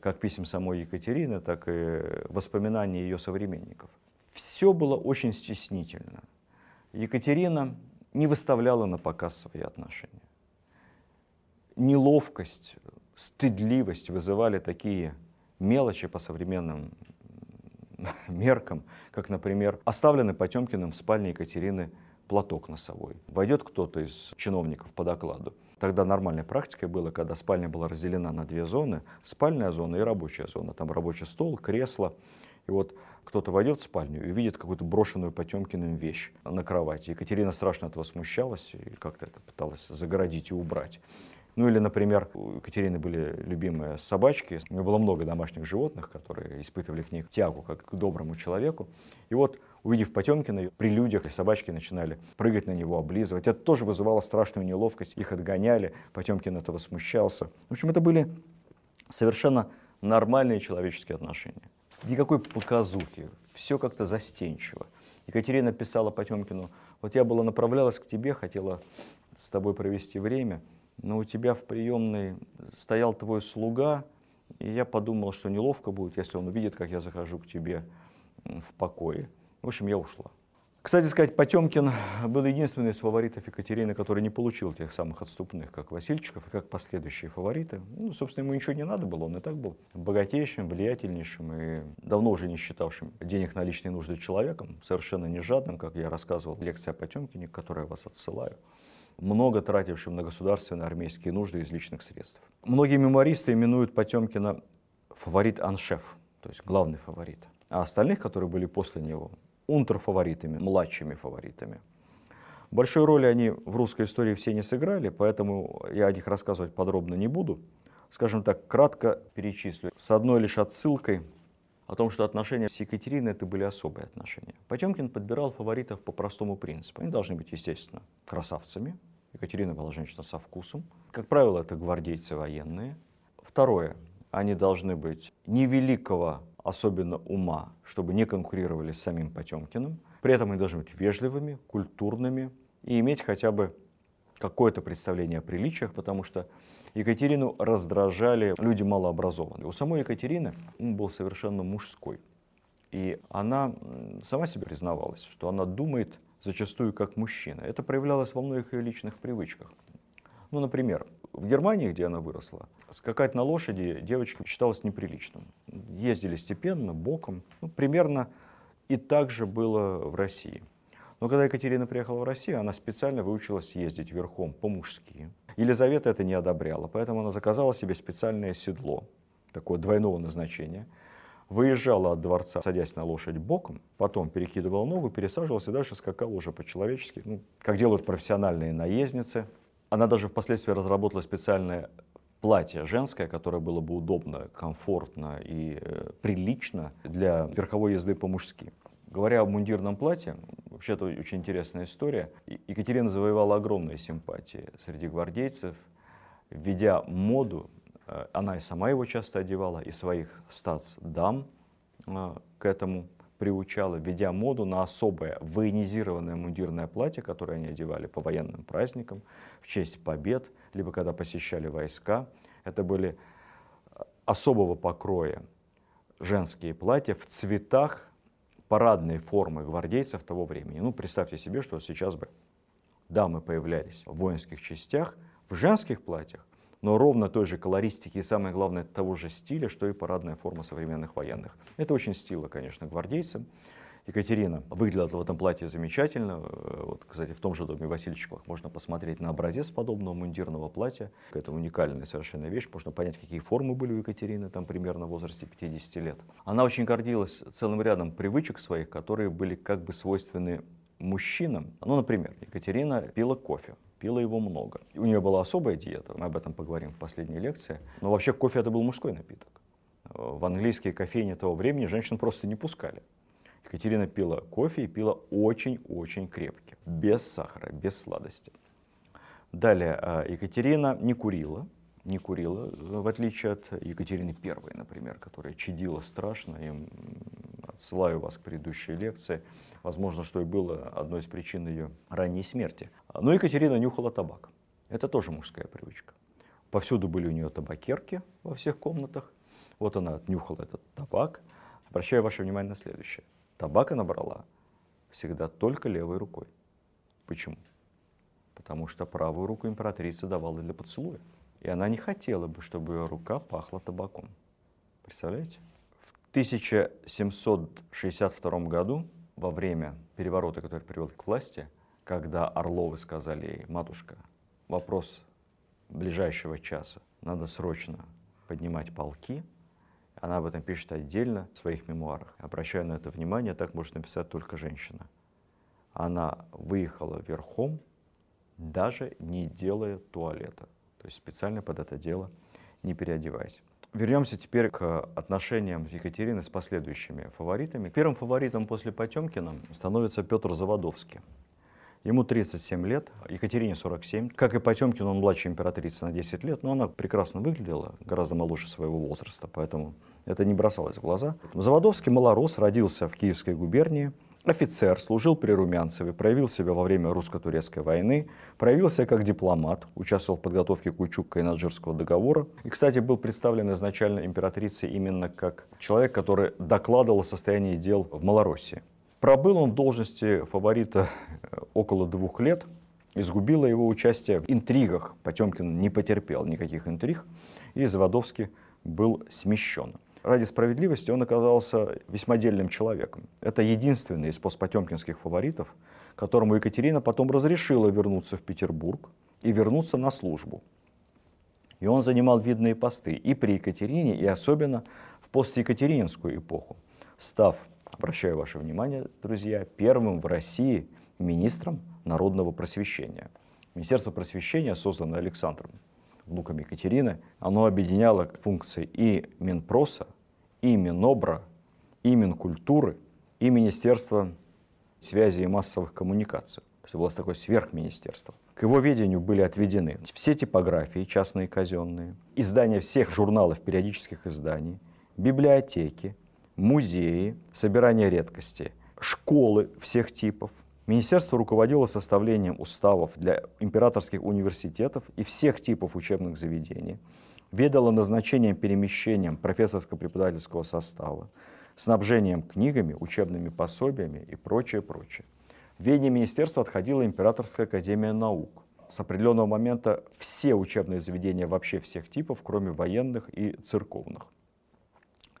D: как писем самой Екатерины, так и воспоминаний ее современников. Все было очень стеснительно. Екатерина не выставляла на показ свои отношения. Неловкость, стыдливость вызывали такие мелочи по современным меркам, как, например, оставленный Потемкиным в спальне Екатерины платок носовой. Войдет кто-то из чиновников по докладу. Тогда нормальной практикой было, когда спальня была разделена на две зоны, спальная зона и рабочая зона. Там рабочий стол, кресло. И вот кто-то войдет в спальню и видит какую-то брошенную Потемкиным вещь на кровати. Екатерина страшно этого смущалась и как-то это пыталась загородить и убрать. Ну или, например, у Екатерины были любимые собачки. У нее было много домашних животных, которые испытывали к ней тягу, как к доброму человеку. И вот, увидев Потемкина, при людях собачки начинали прыгать на него, облизывать. Это тоже вызывало страшную неловкость. Их отгоняли, Потемкин этого смущался. В общем, это были совершенно нормальные человеческие отношения. Никакой показухи, все как-то застенчиво. Екатерина писала Потемкину, вот я была направлялась к тебе, хотела с тобой провести время – но у тебя в приемной стоял твой слуга, и я подумал, что неловко будет, если он увидит, как я захожу к тебе в покое. В общем, я ушла. Кстати сказать, Потемкин был единственный из фаворитов Екатерины, который не получил тех самых отступных, как Васильчиков и как последующие фавориты. Ну, собственно, ему ничего не надо было, он и так был богатейшим, влиятельнейшим и давно уже не считавшим денег на личные нужды человеком, совершенно не жадным, как я рассказывал в лекции о Потемкине, к которой я вас отсылаю много тратившим на государственные армейские нужды из личных средств. Многие мемуаристы именуют Потемкина фаворит-аншеф, то есть главный фаворит. А остальных, которые были после него, унтер-фаворитами, младшими фаворитами. Большой роли они в русской истории все не сыграли, поэтому я о них рассказывать подробно не буду. Скажем так, кратко перечислю. С одной лишь отсылкой о том, что отношения с Екатериной это были особые отношения. Потемкин подбирал фаворитов по простому принципу. Они должны быть, естественно, красавцами. Екатерина была женщина со вкусом. Как правило, это гвардейцы военные. Второе. Они должны быть невеликого особенно ума, чтобы не конкурировали с самим Потемкиным. При этом они должны быть вежливыми, культурными и иметь хотя бы какое-то представление о приличиях, потому что Екатерину раздражали люди малообразованные. У самой Екатерины ум был совершенно мужской. И она сама себе признавалась, что она думает зачастую как мужчина. Это проявлялось во многих ее личных привычках. Ну, например, в Германии, где она выросла, скакать на лошади девочкам считалось неприличным. Ездили степенно, боком. Ну, примерно и так же было в России. Но когда Екатерина приехала в Россию, она специально выучилась ездить верхом по-мужски. Елизавета это не одобряла, поэтому она заказала себе специальное седло, такое двойного назначения. Выезжала от дворца, садясь на лошадь боком, потом перекидывала ногу, пересаживалась и дальше скакала уже по-человечески, ну, как делают профессиональные наездницы. Она даже впоследствии разработала специальное платье женское, которое было бы удобно, комфортно и э, прилично для верховой езды по-мужски. Говоря о мундирном платье, вообще это очень интересная история. Екатерина завоевала огромные симпатии среди гвардейцев, введя моду, э, она и сама его часто одевала, и своих статс-дам э, к этому приучала, введя моду на особое военизированное мундирное платье, которое они одевали по военным праздникам, в честь побед, либо когда посещали войска. Это были э, особого покроя женские платья в цветах парадные формы гвардейцев того времени. Ну, представьте себе, что сейчас бы дамы появлялись в воинских частях, в женских платьях, но ровно той же колористики и, самое главное, того же стиля, что и парадная форма современных военных. Это очень стило, конечно, гвардейцам. Екатерина выглядела в этом платье замечательно. Э, вот, кстати, в том же доме Васильчиковых можно посмотреть на образец подобного мундирного платья. Это уникальная совершенно вещь. Можно понять, какие формы были у Екатерины, там примерно в возрасте 50 лет. Она очень гордилась целым рядом привычек своих, которые были как бы свойственны мужчинам. Ну, например, Екатерина пила кофе пила его много. У нее была особая диета, мы об этом поговорим в последней лекции. Но вообще кофе это был мужской напиток. В английские кофейни того времени женщин просто не пускали. Екатерина пила кофе и пила очень-очень крепкий, без сахара, без сладости. Далее, а, Екатерина не курила, не курила, в отличие от Екатерины I, например, которая чадила страшно. И отсылаю вас к предыдущей лекции. Возможно, что и было одной из причин ее ранней смерти. Но Екатерина нюхала табак. Это тоже мужская привычка. Повсюду были у нее табакерки во всех комнатах. Вот она отнюхала этот табак. Обращаю ваше внимание на следующее. Табак она брала всегда только левой рукой. Почему? Потому что правую руку императрица давала для поцелуя. И она не хотела бы, чтобы ее рука пахла табаком. Представляете? В 1762 году, во время переворота, который привел к власти, когда Орловы сказали ей, матушка, вопрос ближайшего часа, надо срочно поднимать полки, она об этом пишет отдельно в своих мемуарах. Обращаю на это внимание, так может написать только женщина. Она выехала верхом, даже не делая туалета. То есть специально под это дело не переодеваясь. Вернемся теперь к отношениям Екатерины с последующими фаворитами. Первым фаворитом после Потемкина становится Петр Заводовский. Ему 37 лет, Екатерине 47. Как и Потемкин, он младше императрицы на 10 лет, но она прекрасно выглядела, гораздо моложе своего возраста, поэтому это не бросалось в глаза. Заводовский малорос родился в Киевской губернии Офицер, служил при Румянцеве, проявил себя во время русско-турецкой войны, проявил себя как дипломат, участвовал в подготовке Кучук-Кайнаджирского договора. И, кстати, был представлен изначально императрицей именно как человек, который докладывал о состоянии дел в Малороссии. Пробыл он в должности фаворита э, около двух лет, изгубило его участие в интригах. Потемкин не потерпел никаких интриг, и Заводовский был смещен. Ради справедливости он оказался весьма дельным человеком. Это единственный из постпотемкинских фаворитов, которому Екатерина потом разрешила вернуться в Петербург и вернуться на службу. И он занимал видные посты и при Екатерине, и особенно в постекатерининскую эпоху, став, обращаю ваше внимание, друзья, первым в России министром народного просвещения. Министерство просвещения, созданное Александром, внуком Екатерины, оно объединяло функции и Минпроса, и Минобра, и Минкультуры, и Министерства связи и массовых коммуникаций. То есть было такое сверхминистерство. К его ведению были отведены все типографии, частные и казенные, издания всех журналов, периодических изданий, библиотеки, музеи, собирание редкостей, школы всех типов. Министерство руководило составлением уставов для императорских университетов и всех типов учебных заведений, ведало назначением перемещением профессорско-преподавательского состава, снабжением книгами, учебными пособиями и прочее, прочее. В ведение министерства отходила Императорская академия наук. С определенного момента все учебные заведения вообще всех типов, кроме военных и церковных.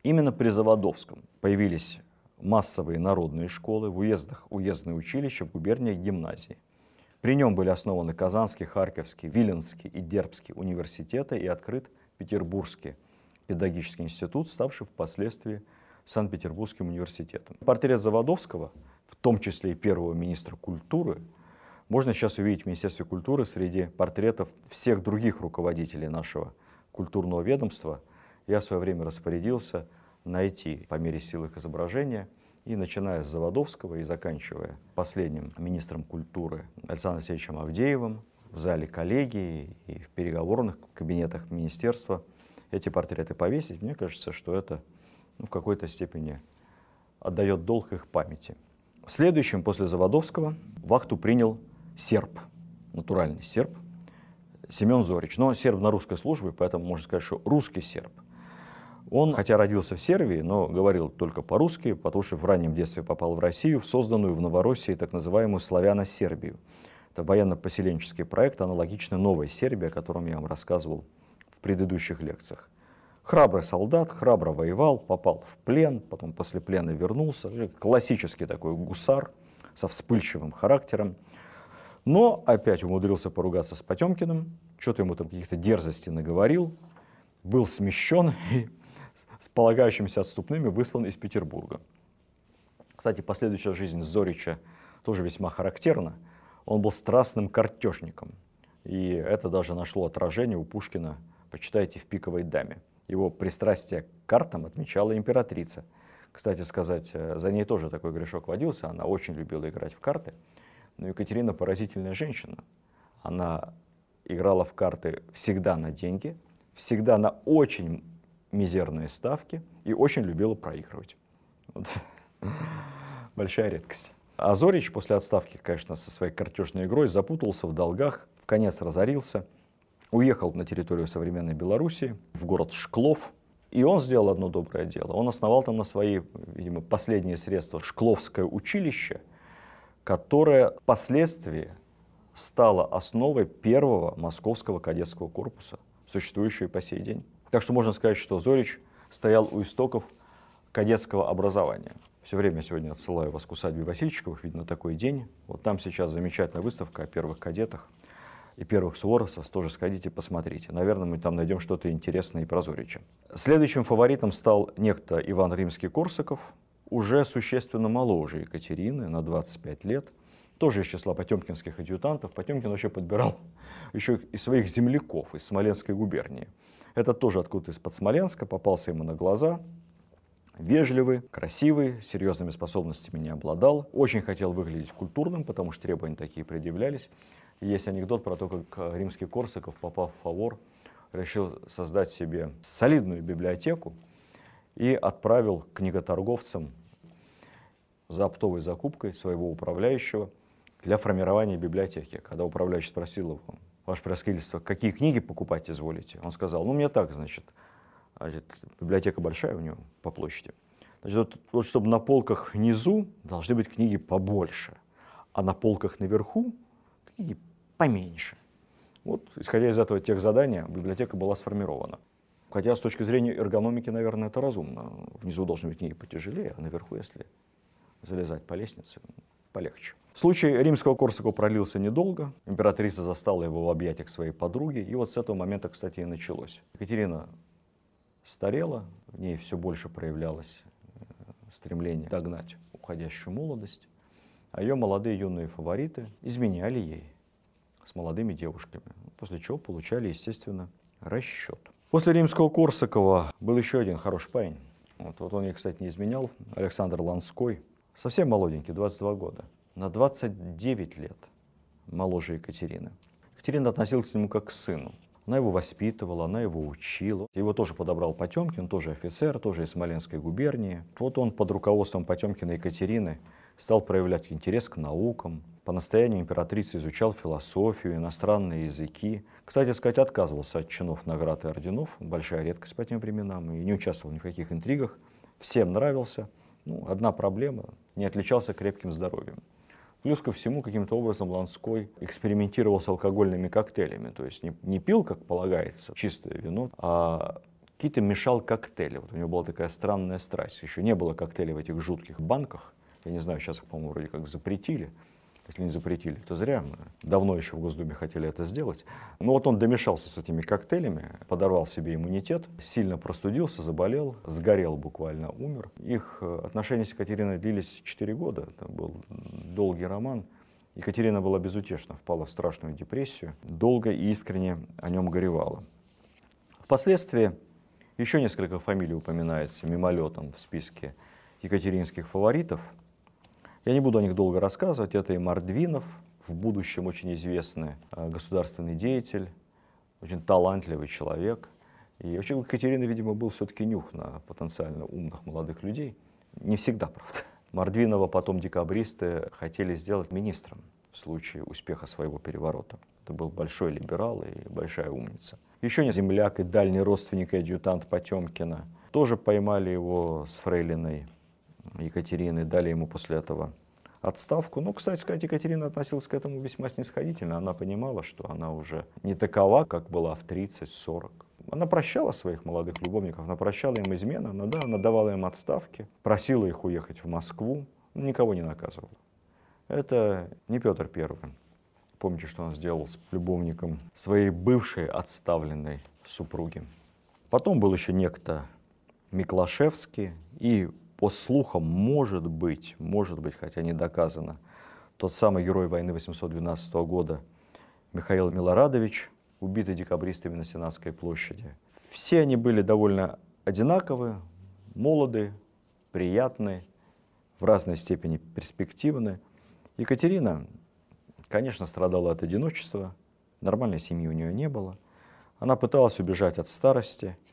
D: Именно при Заводовском появились массовые народные школы, в уездах уездные училища, в губерниях гимназии. При нем были основаны Казанский, Харьковский, Виленский и Дербский университеты и открыт Петербургский педагогический институт, ставший впоследствии Санкт-Петербургским университетом. Портрет Заводовского, в том числе и первого министра культуры, можно сейчас увидеть в Министерстве культуры среди портретов всех других руководителей нашего культурного ведомства. Я в свое время распорядился найти по мере сил их изображения – и начиная с Заводовского и заканчивая последним министром культуры Александром Алексеевичем Авдеевым, в зале коллегии и в переговорных кабинетах министерства эти портреты повесить, мне кажется, что это ну, в какой-то степени отдает долг их памяти. Следующим после Заводовского вахту принял серб, натуральный серб, Семен Зорич. Но серб на русской службе, поэтому можно сказать, что русский серб – он, хотя родился в Сербии, но говорил только по-русски, потому что в раннем детстве попал в Россию, в созданную в Новороссии так называемую славяно-сербию. Это военно-поселенческий проект, аналогичный новой Сербии, о котором я вам рассказывал в предыдущих лекциях. Храбрый солдат, храбро воевал, попал в плен, потом после плена вернулся. Классический такой гусар со вспыльчивым характером. Но опять умудрился поругаться с Потемкиным, что-то ему там каких-то дерзостей наговорил, был смещен и с полагающимися отступными выслан из Петербурга. Кстати, последующая жизнь Зорича тоже весьма характерна. Он был страстным картежником, и это даже нашло отражение у Пушкина, почитайте, в «Пиковой даме». Его пристрастие к картам отмечала императрица. Кстати сказать, э, за ней тоже такой грешок водился, она очень любила играть в карты. Но Екатерина поразительная женщина. Она играла в карты всегда на деньги, всегда на очень мизерные ставки и очень любила проигрывать. Вот. Большая редкость. А Зорич после отставки, конечно, со своей картежной игрой запутался в долгах, в конец разорился, уехал на территорию современной Белоруссии, в город Шклов, и он сделал одно доброе дело. Он основал там на свои, видимо, последние средства Шкловское училище, которое впоследствии стало основой первого московского кадетского корпуса, существующего и по сей день. Так что можно сказать, что Зорич стоял у истоков кадетского образования. Все время сегодня отсылаю вас к усадьбе Васильчиковых, видно такой день. Вот там сейчас замечательная выставка о первых кадетах и первых суворовцев. Тоже сходите, посмотрите. Наверное, мы там найдем что-то интересное и про Зорича. Следующим фаворитом стал некто Иван Римский-Корсаков, уже существенно моложе Екатерины, на 25 лет. Тоже из числа потемкинских адъютантов. Потемкин вообще подбирал еще и своих земляков из Смоленской губернии. Этот тоже откуда-то из-под Смоленска, попался ему на глаза. Вежливый, красивый, серьезными способностями не обладал. Очень хотел выглядеть культурным, потому что требования такие предъявлялись. Есть анекдот про то, как римский Корсаков, попав в фавор, решил создать себе солидную библиотеку и отправил книготорговцам за оптовой закупкой своего управляющего для формирования библиотеки. Когда управляющий спросил его, ваше превосходительство, какие книги покупать изволите? Он сказал, ну, мне так, значит, значит библиотека большая у него по площади. Значит, вот, вот чтобы на полках внизу должны быть книги побольше, а на полках наверху книги поменьше. Вот, исходя из этого тех задания, библиотека была сформирована. Хотя с точки зрения эргономики, наверное, это разумно. Внизу должны быть книги потяжелее, а наверху, если залезать по лестнице, полегче. Случай римского Корсака пролился недолго. Императрица застала его в объятиях своей подруги. И вот с этого момента, кстати, и началось. Екатерина старела, в ней все больше проявлялось э, стремление догнать уходящую молодость. А ее молодые юные фавориты изменяли ей с молодыми девушками, после чего получали, естественно, расчет. После римского Корсакова был еще один хороший парень. Вот, вот он ей, кстати, не изменял, Александр Ланской, совсем молоденький, 22 года, на 29 лет моложе Екатерины. Екатерина относилась к нему как к сыну. Она его воспитывала, она его учила. Его тоже подобрал Потемкин, тоже офицер, тоже из Смоленской губернии. Вот он под руководством Потемкина Екатерины стал проявлять интерес к наукам, по настоянию императрицы изучал философию, иностранные языки. Кстати сказать, отказывался от чинов, наград и орденов, большая редкость по тем временам, и не участвовал ни в каких интригах. Всем нравился. Ну, одна проблема, не отличался крепким здоровьем. Плюс ко всему, каким-то образом Ланской экспериментировал с алкогольными коктейлями. То есть не, не пил, как полагается, чистое вино, а какие-то мешал коктейли. Вот у него была такая странная страсть. Еще не было коктейлей в этих жутких банках. Я не знаю, сейчас их, по-моему, вроде как запретили если не запретили, то зря. Давно еще в Госдуме хотели это сделать. Но вот он домешался с этими коктейлями, подорвал себе иммунитет, сильно простудился, заболел, сгорел буквально, умер. Их э, отношения с Екатериной длились 4 года. Это был долгий роман. Екатерина была безутешна, впала в страшную депрессию, долго и искренне о нем горевала. Впоследствии еще несколько фамилий упоминается мимолетом в списке екатеринских фаворитов – я не буду о них долго рассказывать. Это и Мордвинов, в будущем очень известный э, государственный деятель, очень талантливый человек. И вообще у Екатерины, видимо, был все-таки нюх на потенциально умных молодых людей. Не всегда, правда. Мордвинова потом декабристы хотели сделать министром в случае успеха своего переворота. Это был большой либерал и большая умница. Еще не земляк и дальний родственник и адъютант Потемкина. Тоже поймали его с фрейлиной Екатерины, дали ему после этого отставку. Ну, кстати сказать, Екатерина относилась к этому весьма снисходительно. Она понимала, что она уже не такова, как была в 30-40. Она прощала своих молодых любовников, она прощала им измены, она, да, она давала им отставки, просила их уехать в Москву, никого не наказывала. Это не Петр Первый. Помните, что он сделал с любовником своей бывшей отставленной супруги. Потом был еще некто Миклашевский и по слухам, может быть, может быть, хотя не доказано, тот самый герой войны 812 года Михаил Милорадович, убитый декабристами на Сенатской площади. Все они были довольно одинаковы, молоды, приятны, в разной степени перспективны. Екатерина, конечно, страдала от одиночества, нормальной семьи у нее не было. Она пыталась убежать от старости –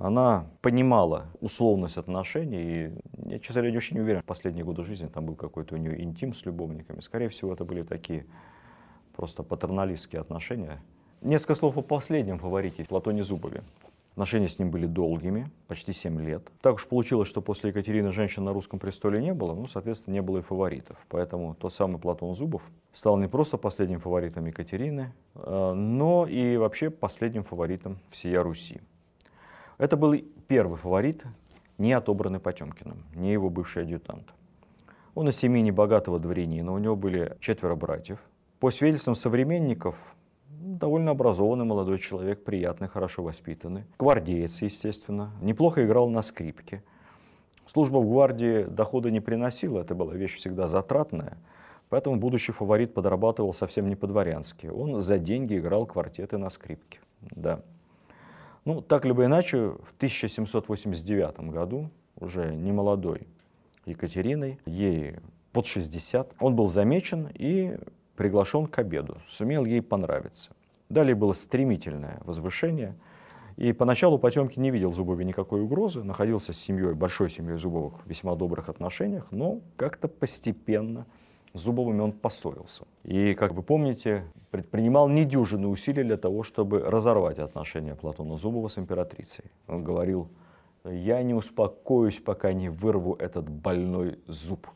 D: она понимала условность отношений, и я, честно говоря, очень не уверен, в последние годы жизни там был какой-то у нее интим с любовниками. Скорее всего, это были такие просто патерналистские отношения. Несколько слов о последнем фаворите, Платоне Зубове. Отношения с ним были долгими, почти 7 лет. Так уж получилось, что после Екатерины женщин на русском престоле не было, ну, соответственно, не было и фаворитов. Поэтому тот самый Платон Зубов стал не просто последним фаворитом Екатерины, э, но и вообще последним фаворитом всея Руси. Это был первый фаворит, не отобранный Потемкиным, не его бывший адъютант. Он из семьи небогатого дворянина, у него были четверо братьев. По свидетельствам современников, довольно образованный молодой человек, приятный, хорошо воспитанный. Гвардеец, естественно, неплохо играл на скрипке. Служба в гвардии дохода не приносила, это была вещь всегда затратная. Поэтому будущий фаворит подрабатывал совсем не по-дворянски. Он за деньги играл квартеты на скрипке. Да. Ну, так либо иначе, в 1789 году, уже не молодой Екатериной, ей под 60, он был замечен и приглашен к обеду, сумел ей понравиться. Далее было стремительное возвышение, И поначалу Потемкин не видел Зубове никакой угрозы, находился с семьей, большой семьей Зубовых в весьма добрых отношениях, но как-то постепенно с Зубовыми он поссорился. И, как вы помните, предпринимал недюжинные усилия для того, чтобы разорвать отношения Платона Зубова с императрицей. Он говорил, я не успокоюсь, пока не вырву этот больной зуб,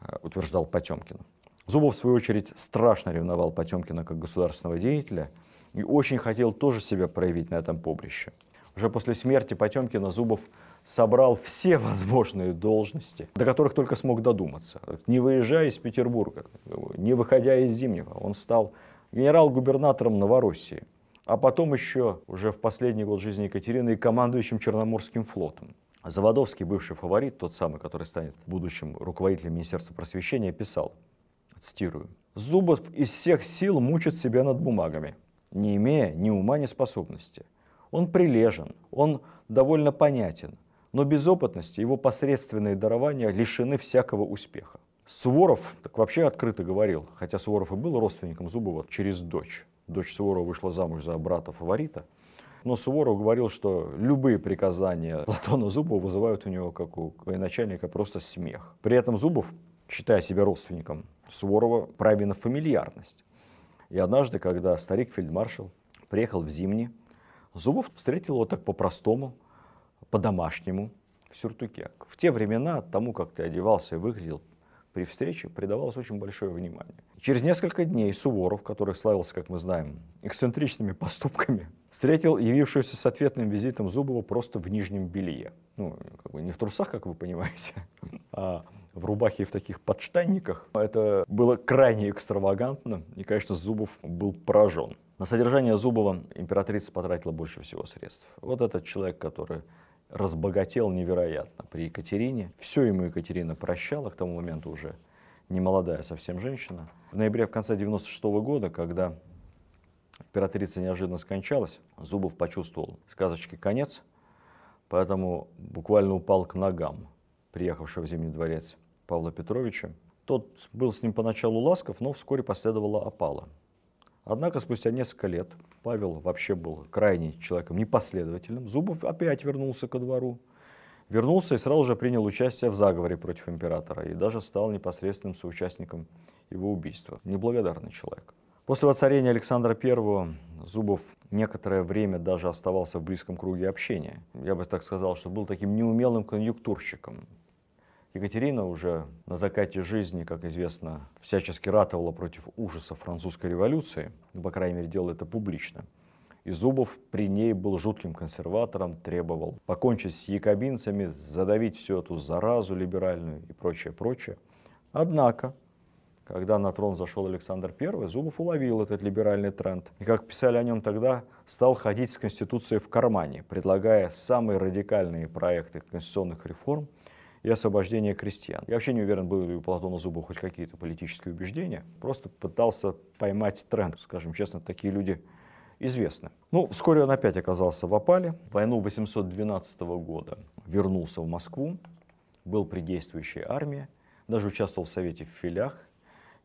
D: э, утверждал Потемкин. Зубов, в свою очередь, страшно ревновал Потемкина как государственного деятеля и очень хотел тоже себя проявить на этом поприще. Уже после смерти Потемкина Зубов собрал все возможные должности, до которых только смог додуматься. Не выезжая из Петербурга, не выходя из Зимнего, он стал генерал-губернатором Новороссии, а потом еще, уже в последний год жизни Екатерины, и командующим Черноморским флотом. Заводовский, бывший фаворит, тот самый, который станет будущим руководителем Министерства просвещения, писал, цитирую, «Зубов из всех сил мучит себя над бумагами, не имея ни ума, ни способности. Он прилежен, он довольно понятен, но без опытности его посредственные дарования лишены всякого успеха. Суворов так вообще открыто говорил, хотя Суворов и был родственником Зубова через дочь. Дочь Суворова вышла замуж за брата фаворита. Но Суворов говорил, что любые приказания Платона Зубова вызывают у него, как у военачальника, просто смех. При этом Зубов, считая себя родственником Суворова, праве на фамильярность. И однажды, когда старик-фельдмаршал приехал в Зимний, Зубов встретил его так по-простому, по-домашнему в сюртуке. В те времена тому, как ты одевался и выглядел при встрече, придавалось очень большое внимание. Через несколько дней Суворов, который славился, как мы знаем, эксцентричными поступками, встретил явившуюся с ответным визитом Зубова просто в нижнем белье. Ну, как бы не в трусах, как вы понимаете, а в рубахе и в таких подштанниках. Это было крайне экстравагантно, и, конечно, Зубов был поражен. На содержание Зубова императрица потратила больше всего средств. Вот этот человек, который разбогател невероятно при Екатерине. Все ему Екатерина прощала, к тому моменту уже не молодая совсем женщина. В ноябре, в конце 96 -го года, когда императрица неожиданно скончалась, Зубов почувствовал сказочки конец, поэтому буквально упал к ногам приехавшего в Зимний дворец Павла Петровича. Тот был с ним поначалу ласков, но вскоре последовала опала. Однако спустя несколько лет Павел вообще был крайне человеком непоследовательным. Зубов опять вернулся ко двору. Вернулся и сразу же принял участие в заговоре против императора и даже стал непосредственным соучастником его убийства. Неблагодарный человек. После воцарения Александра I Зубов некоторое время даже оставался в близком круге общения. Я бы так сказал, что был таким неумелым конъюнктурщиком. Екатерина уже на закате жизни, как известно, всячески ратовала против ужаса французской революции, ну, по крайней мере, делала это публично. И Зубов при ней был жутким консерватором, требовал покончить с якобинцами, задавить всю эту заразу либеральную и прочее, прочее. Однако, когда на трон зашел Александр I, Зубов уловил этот либеральный тренд. И, как писали о нем тогда, стал ходить с Конституцией в кармане, предлагая самые радикальные проекты конституционных реформ – и освобождение крестьян. Я вообще не уверен, были ли у Платона Зубова хоть какие-то политические убеждения. Просто пытался поймать тренд. Скажем честно, такие люди известны. Ну, вскоре он опять оказался в опале. В войну 812 года вернулся в Москву, был при действующей армии, даже участвовал в Совете в филях.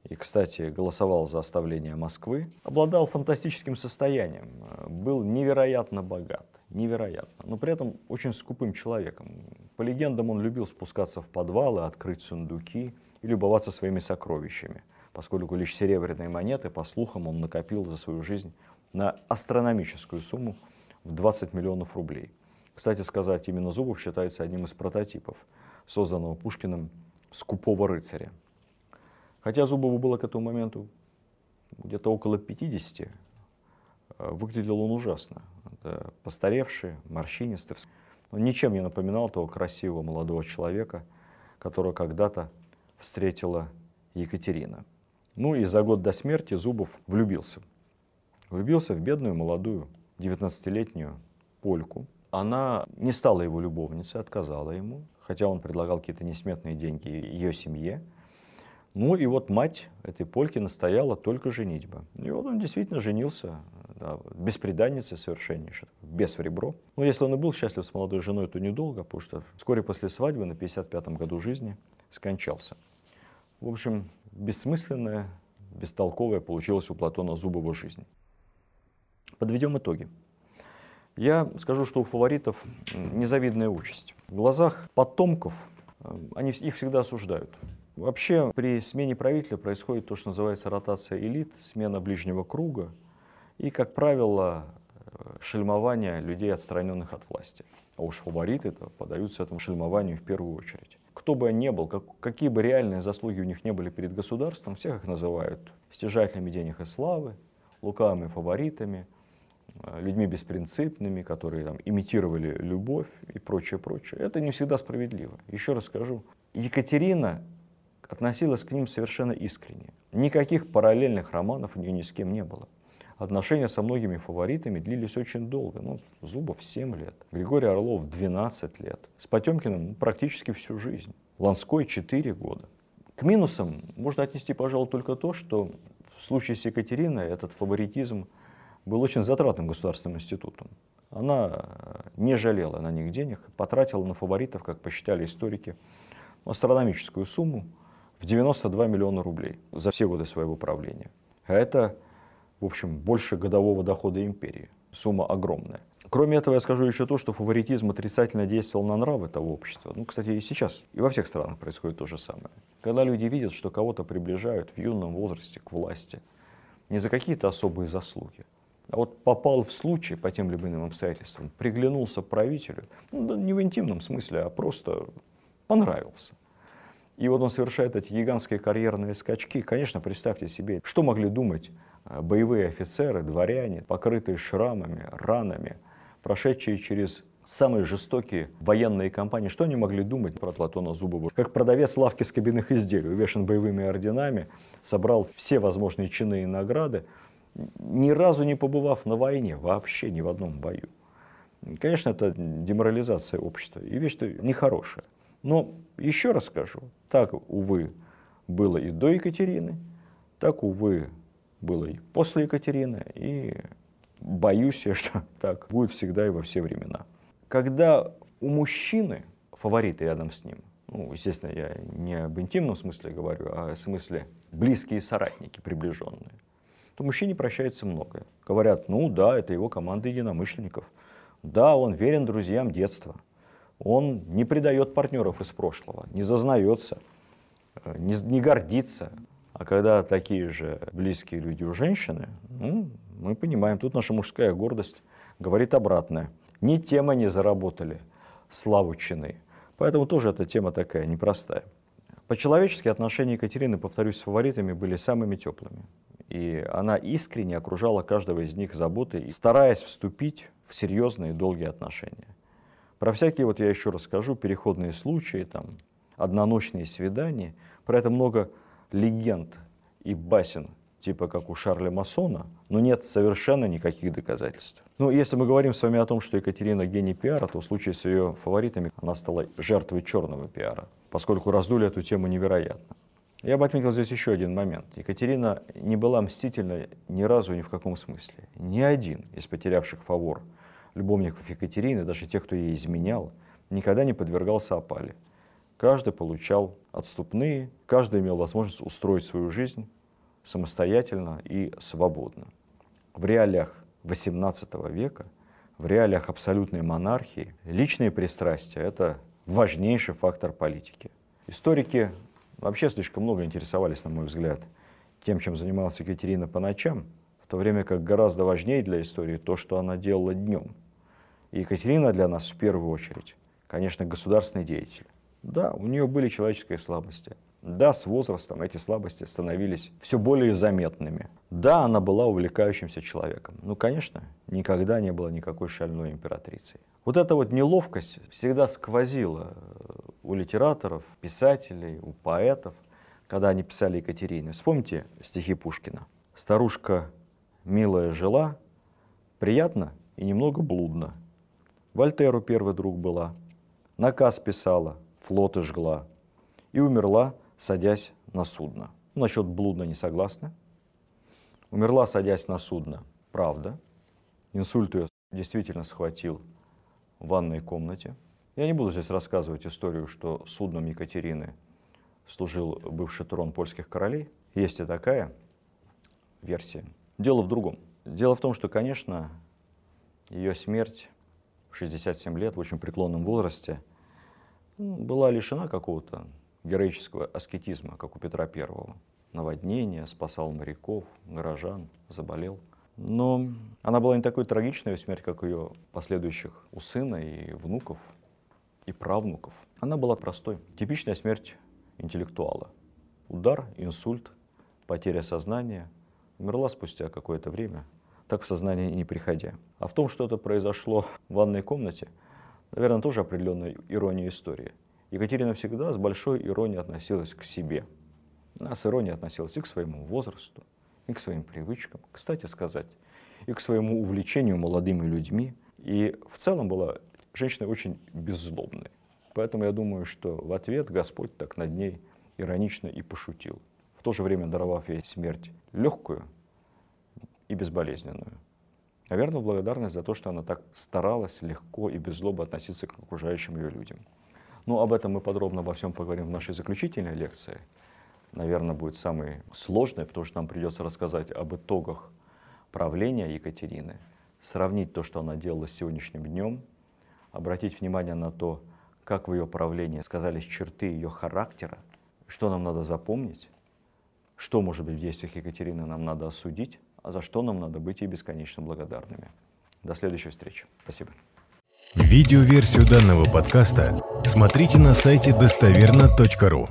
D: И, кстати, голосовал за оставление Москвы. Обладал фантастическим состоянием, был невероятно богат невероятно, но при этом очень скупым человеком. По легендам он любил спускаться в подвалы, открыть сундуки и любоваться своими сокровищами, поскольку лишь серебряные монеты, по слухам, он накопил за свою жизнь на астрономическую сумму в 20 миллионов рублей. Кстати сказать, именно Зубов считается одним из прототипов, созданного Пушкиным скупого рыцаря. Хотя Зубову было к этому моменту где-то около 50, Э, выглядел он ужасно. Это постаревший, морщинистый. Он ничем не напоминал того красивого молодого человека, которого когда-то встретила Екатерина. Ну и за год до смерти Зубов влюбился. Влюбился в бедную молодую 19-летнюю польку. Она не стала его любовницей, отказала ему, хотя он предлагал какие-то несметные деньги ее семье. Ну и вот мать этой польки настояла только женитьба. И вот он действительно женился да, беспреданницы совершеннейший, без в ребро. Но если он и был счастлив с молодой женой, то недолго, потому что вскоре после свадьбы на 55-м году жизни скончался. В общем, бессмысленная, бестолковая получилась у Платона Зубова жизнь. Подведем итоги. Я скажу, что у фаворитов незавидная участь. В глазах потомков э, они их всегда осуждают. Вообще при смене правителя происходит то, что называется ротация элит, смена ближнего круга и, как правило, э, шельмование людей, отстраненных от власти. А уж фавориты -то подаются этому шельмованию в первую очередь. Кто бы он ни был, как, какие бы реальные заслуги у них не были перед государством, всех их называют стяжателями денег и славы, лукавыми фаворитами, э, людьми беспринципными, которые там, имитировали любовь и прочее, прочее. Это не всегда справедливо. Еще раз скажу, Екатерина относилась к ним совершенно искренне. Никаких параллельных романов у нее ни с кем не было. Отношения со многими фаворитами длились очень долго. Ну, Зубов 7 лет, Григорий Орлов 12 лет, с Потемкиным ну, практически всю жизнь, Ланской 4 года. К минусам можно отнести, пожалуй, только то, что в случае с Екатериной этот фаворитизм был очень затратным государственным институтом. Она э, не жалела на них денег, потратила на фаворитов, как посчитали историки, астрономическую сумму в 92 миллиона рублей за все годы своего правления. А это, в общем, больше годового дохода империи. Сумма огромная. Кроме этого, я скажу еще то, что фаворитизм отрицательно действовал на нравы того общества. Ну, кстати, и сейчас, и во всех странах происходит то же самое. Когда люди видят, что кого-то приближают в юном возрасте к власти, не за какие-то особые заслуги, а вот попал в случай по тем либо иным обстоятельствам, приглянулся правителю, ну, да не в интимном смысле, а просто понравился. И вот он совершает эти гигантские карьерные скачки. Конечно, представьте себе, что могли думать боевые офицеры, дворяне, покрытые шрамами, ранами, прошедшие через самые жестокие военные кампании. Что они могли думать про Платона Зубова? Как продавец лавки с кабинных изделий, увешан боевыми орденами, собрал все возможные чины и награды, ни разу не побывав на войне, вообще ни в одном бою. Конечно, это деморализация общества и вещь нехорошая. Но еще раз скажу, так, увы, было и до Екатерины, так, увы, было и после Екатерины, и боюсь я, что так будет всегда и во все времена. Когда у мужчины фавориты рядом с ним, ну, естественно, я не об интимном смысле говорю, а в смысле близкие соратники, приближенные, то мужчине прощается многое. Говорят, ну да, это его команда единомышленников. Да, он верен друзьям детства – он не предает партнеров из прошлого, не зазнается, э, не, не гордится. А когда такие же близкие люди у женщины, ну, мы понимаем, тут наша мужская гордость говорит обратное. Ни тем они заработали славу чины. Поэтому тоже эта тема такая непростая. По-человечески отношения Екатерины, повторюсь, с фаворитами были самыми теплыми. И она искренне окружала каждого из них заботой, стараясь вступить в серьезные долгие отношения. Про всякие, вот я еще расскажу, переходные случаи, там, одноночные свидания. Про это много легенд и басен, типа как у Шарля Масона, но нет совершенно никаких доказательств. Ну, если мы говорим с вами о том, что Екатерина гений пиара, то в случае с ее фаворитами она стала жертвой черного пиара, поскольку раздули эту тему невероятно. Я бы отметил здесь еще один момент. Екатерина не была мстительна ни разу ни в каком смысле. Ни один из потерявших фавор – любовников Екатерины, даже тех, кто ей изменял, никогда не подвергался опале. Каждый получал отступные, каждый имел возможность устроить свою жизнь самостоятельно и свободно. В реалиях XVIII века, в реалиях абсолютной монархии, личные пристрастия – это важнейший фактор политики. Историки вообще слишком много интересовались, на мой взгляд, тем, чем занималась Екатерина по ночам, в то время как гораздо важнее для истории то, что она делала днем – и Екатерина для нас в первую очередь, конечно, государственный деятель. Да, у нее были человеческие слабости. Да, с возрастом эти слабости становились все более заметными. Да, она была увлекающимся человеком. Ну, конечно, никогда не было никакой шальной императрицей. Вот эта вот неловкость всегда сквозила э, у литераторов, писателей, у поэтов, когда они писали Екатерине. Вспомните стихи Пушкина. «Старушка милая жила, приятно и немного блудно, Вольтеру первый друг была, наказ писала, флоты жгла и умерла, садясь на судно. Насчет блудно не согласны. Умерла, садясь на судно. Правда. Инсульт ее действительно схватил в ванной комнате. Я не буду здесь рассказывать историю, что судном Екатерины служил бывший трон польских королей. Есть и такая версия. Дело в другом. Дело в том, что, конечно, ее смерть в 67 лет, в очень преклонном возрасте, ну, была лишена какого-то героического аскетизма, как у Петра Первого. Наводнение, спасал моряков, горожан, заболел. Но она была не такой трагичной смерть, как ее последующих у сына и внуков, и правнуков. Она была простой. Типичная смерть интеллектуала. Удар, инсульт, потеря сознания. Умерла спустя какое-то время, так в сознание не приходя. А в том, что это произошло в ванной комнате, наверное, тоже определенная ирония истории. Екатерина всегда с большой иронией относилась к себе. Она с иронией относилась и к своему возрасту, и к своим привычкам, кстати сказать, и к своему увлечению молодыми людьми. И в целом была женщина очень беззлобной. Поэтому я думаю, что в ответ Господь так над ней иронично и пошутил, в то же время даровав ей смерть легкую и безболезненную. Наверное, в благодарность за то, что она так старалась легко и без злобы относиться к окружающим ее людям. Но об этом мы подробно обо всем поговорим в нашей заключительной лекции – наверное, будет самый сложный, потому что нам придется рассказать об итогах правления Екатерины, сравнить то, что она делала с сегодняшним днем, обратить внимание на то, как в ее правлении сказались черты ее характера, что нам надо запомнить, что, может быть, в действиях Екатерины нам надо осудить, за что нам надо быть ей бесконечно благодарными. До следующей встречи. Спасибо.
A: Видеоверсию данного подкаста смотрите на сайте достоверно.ру.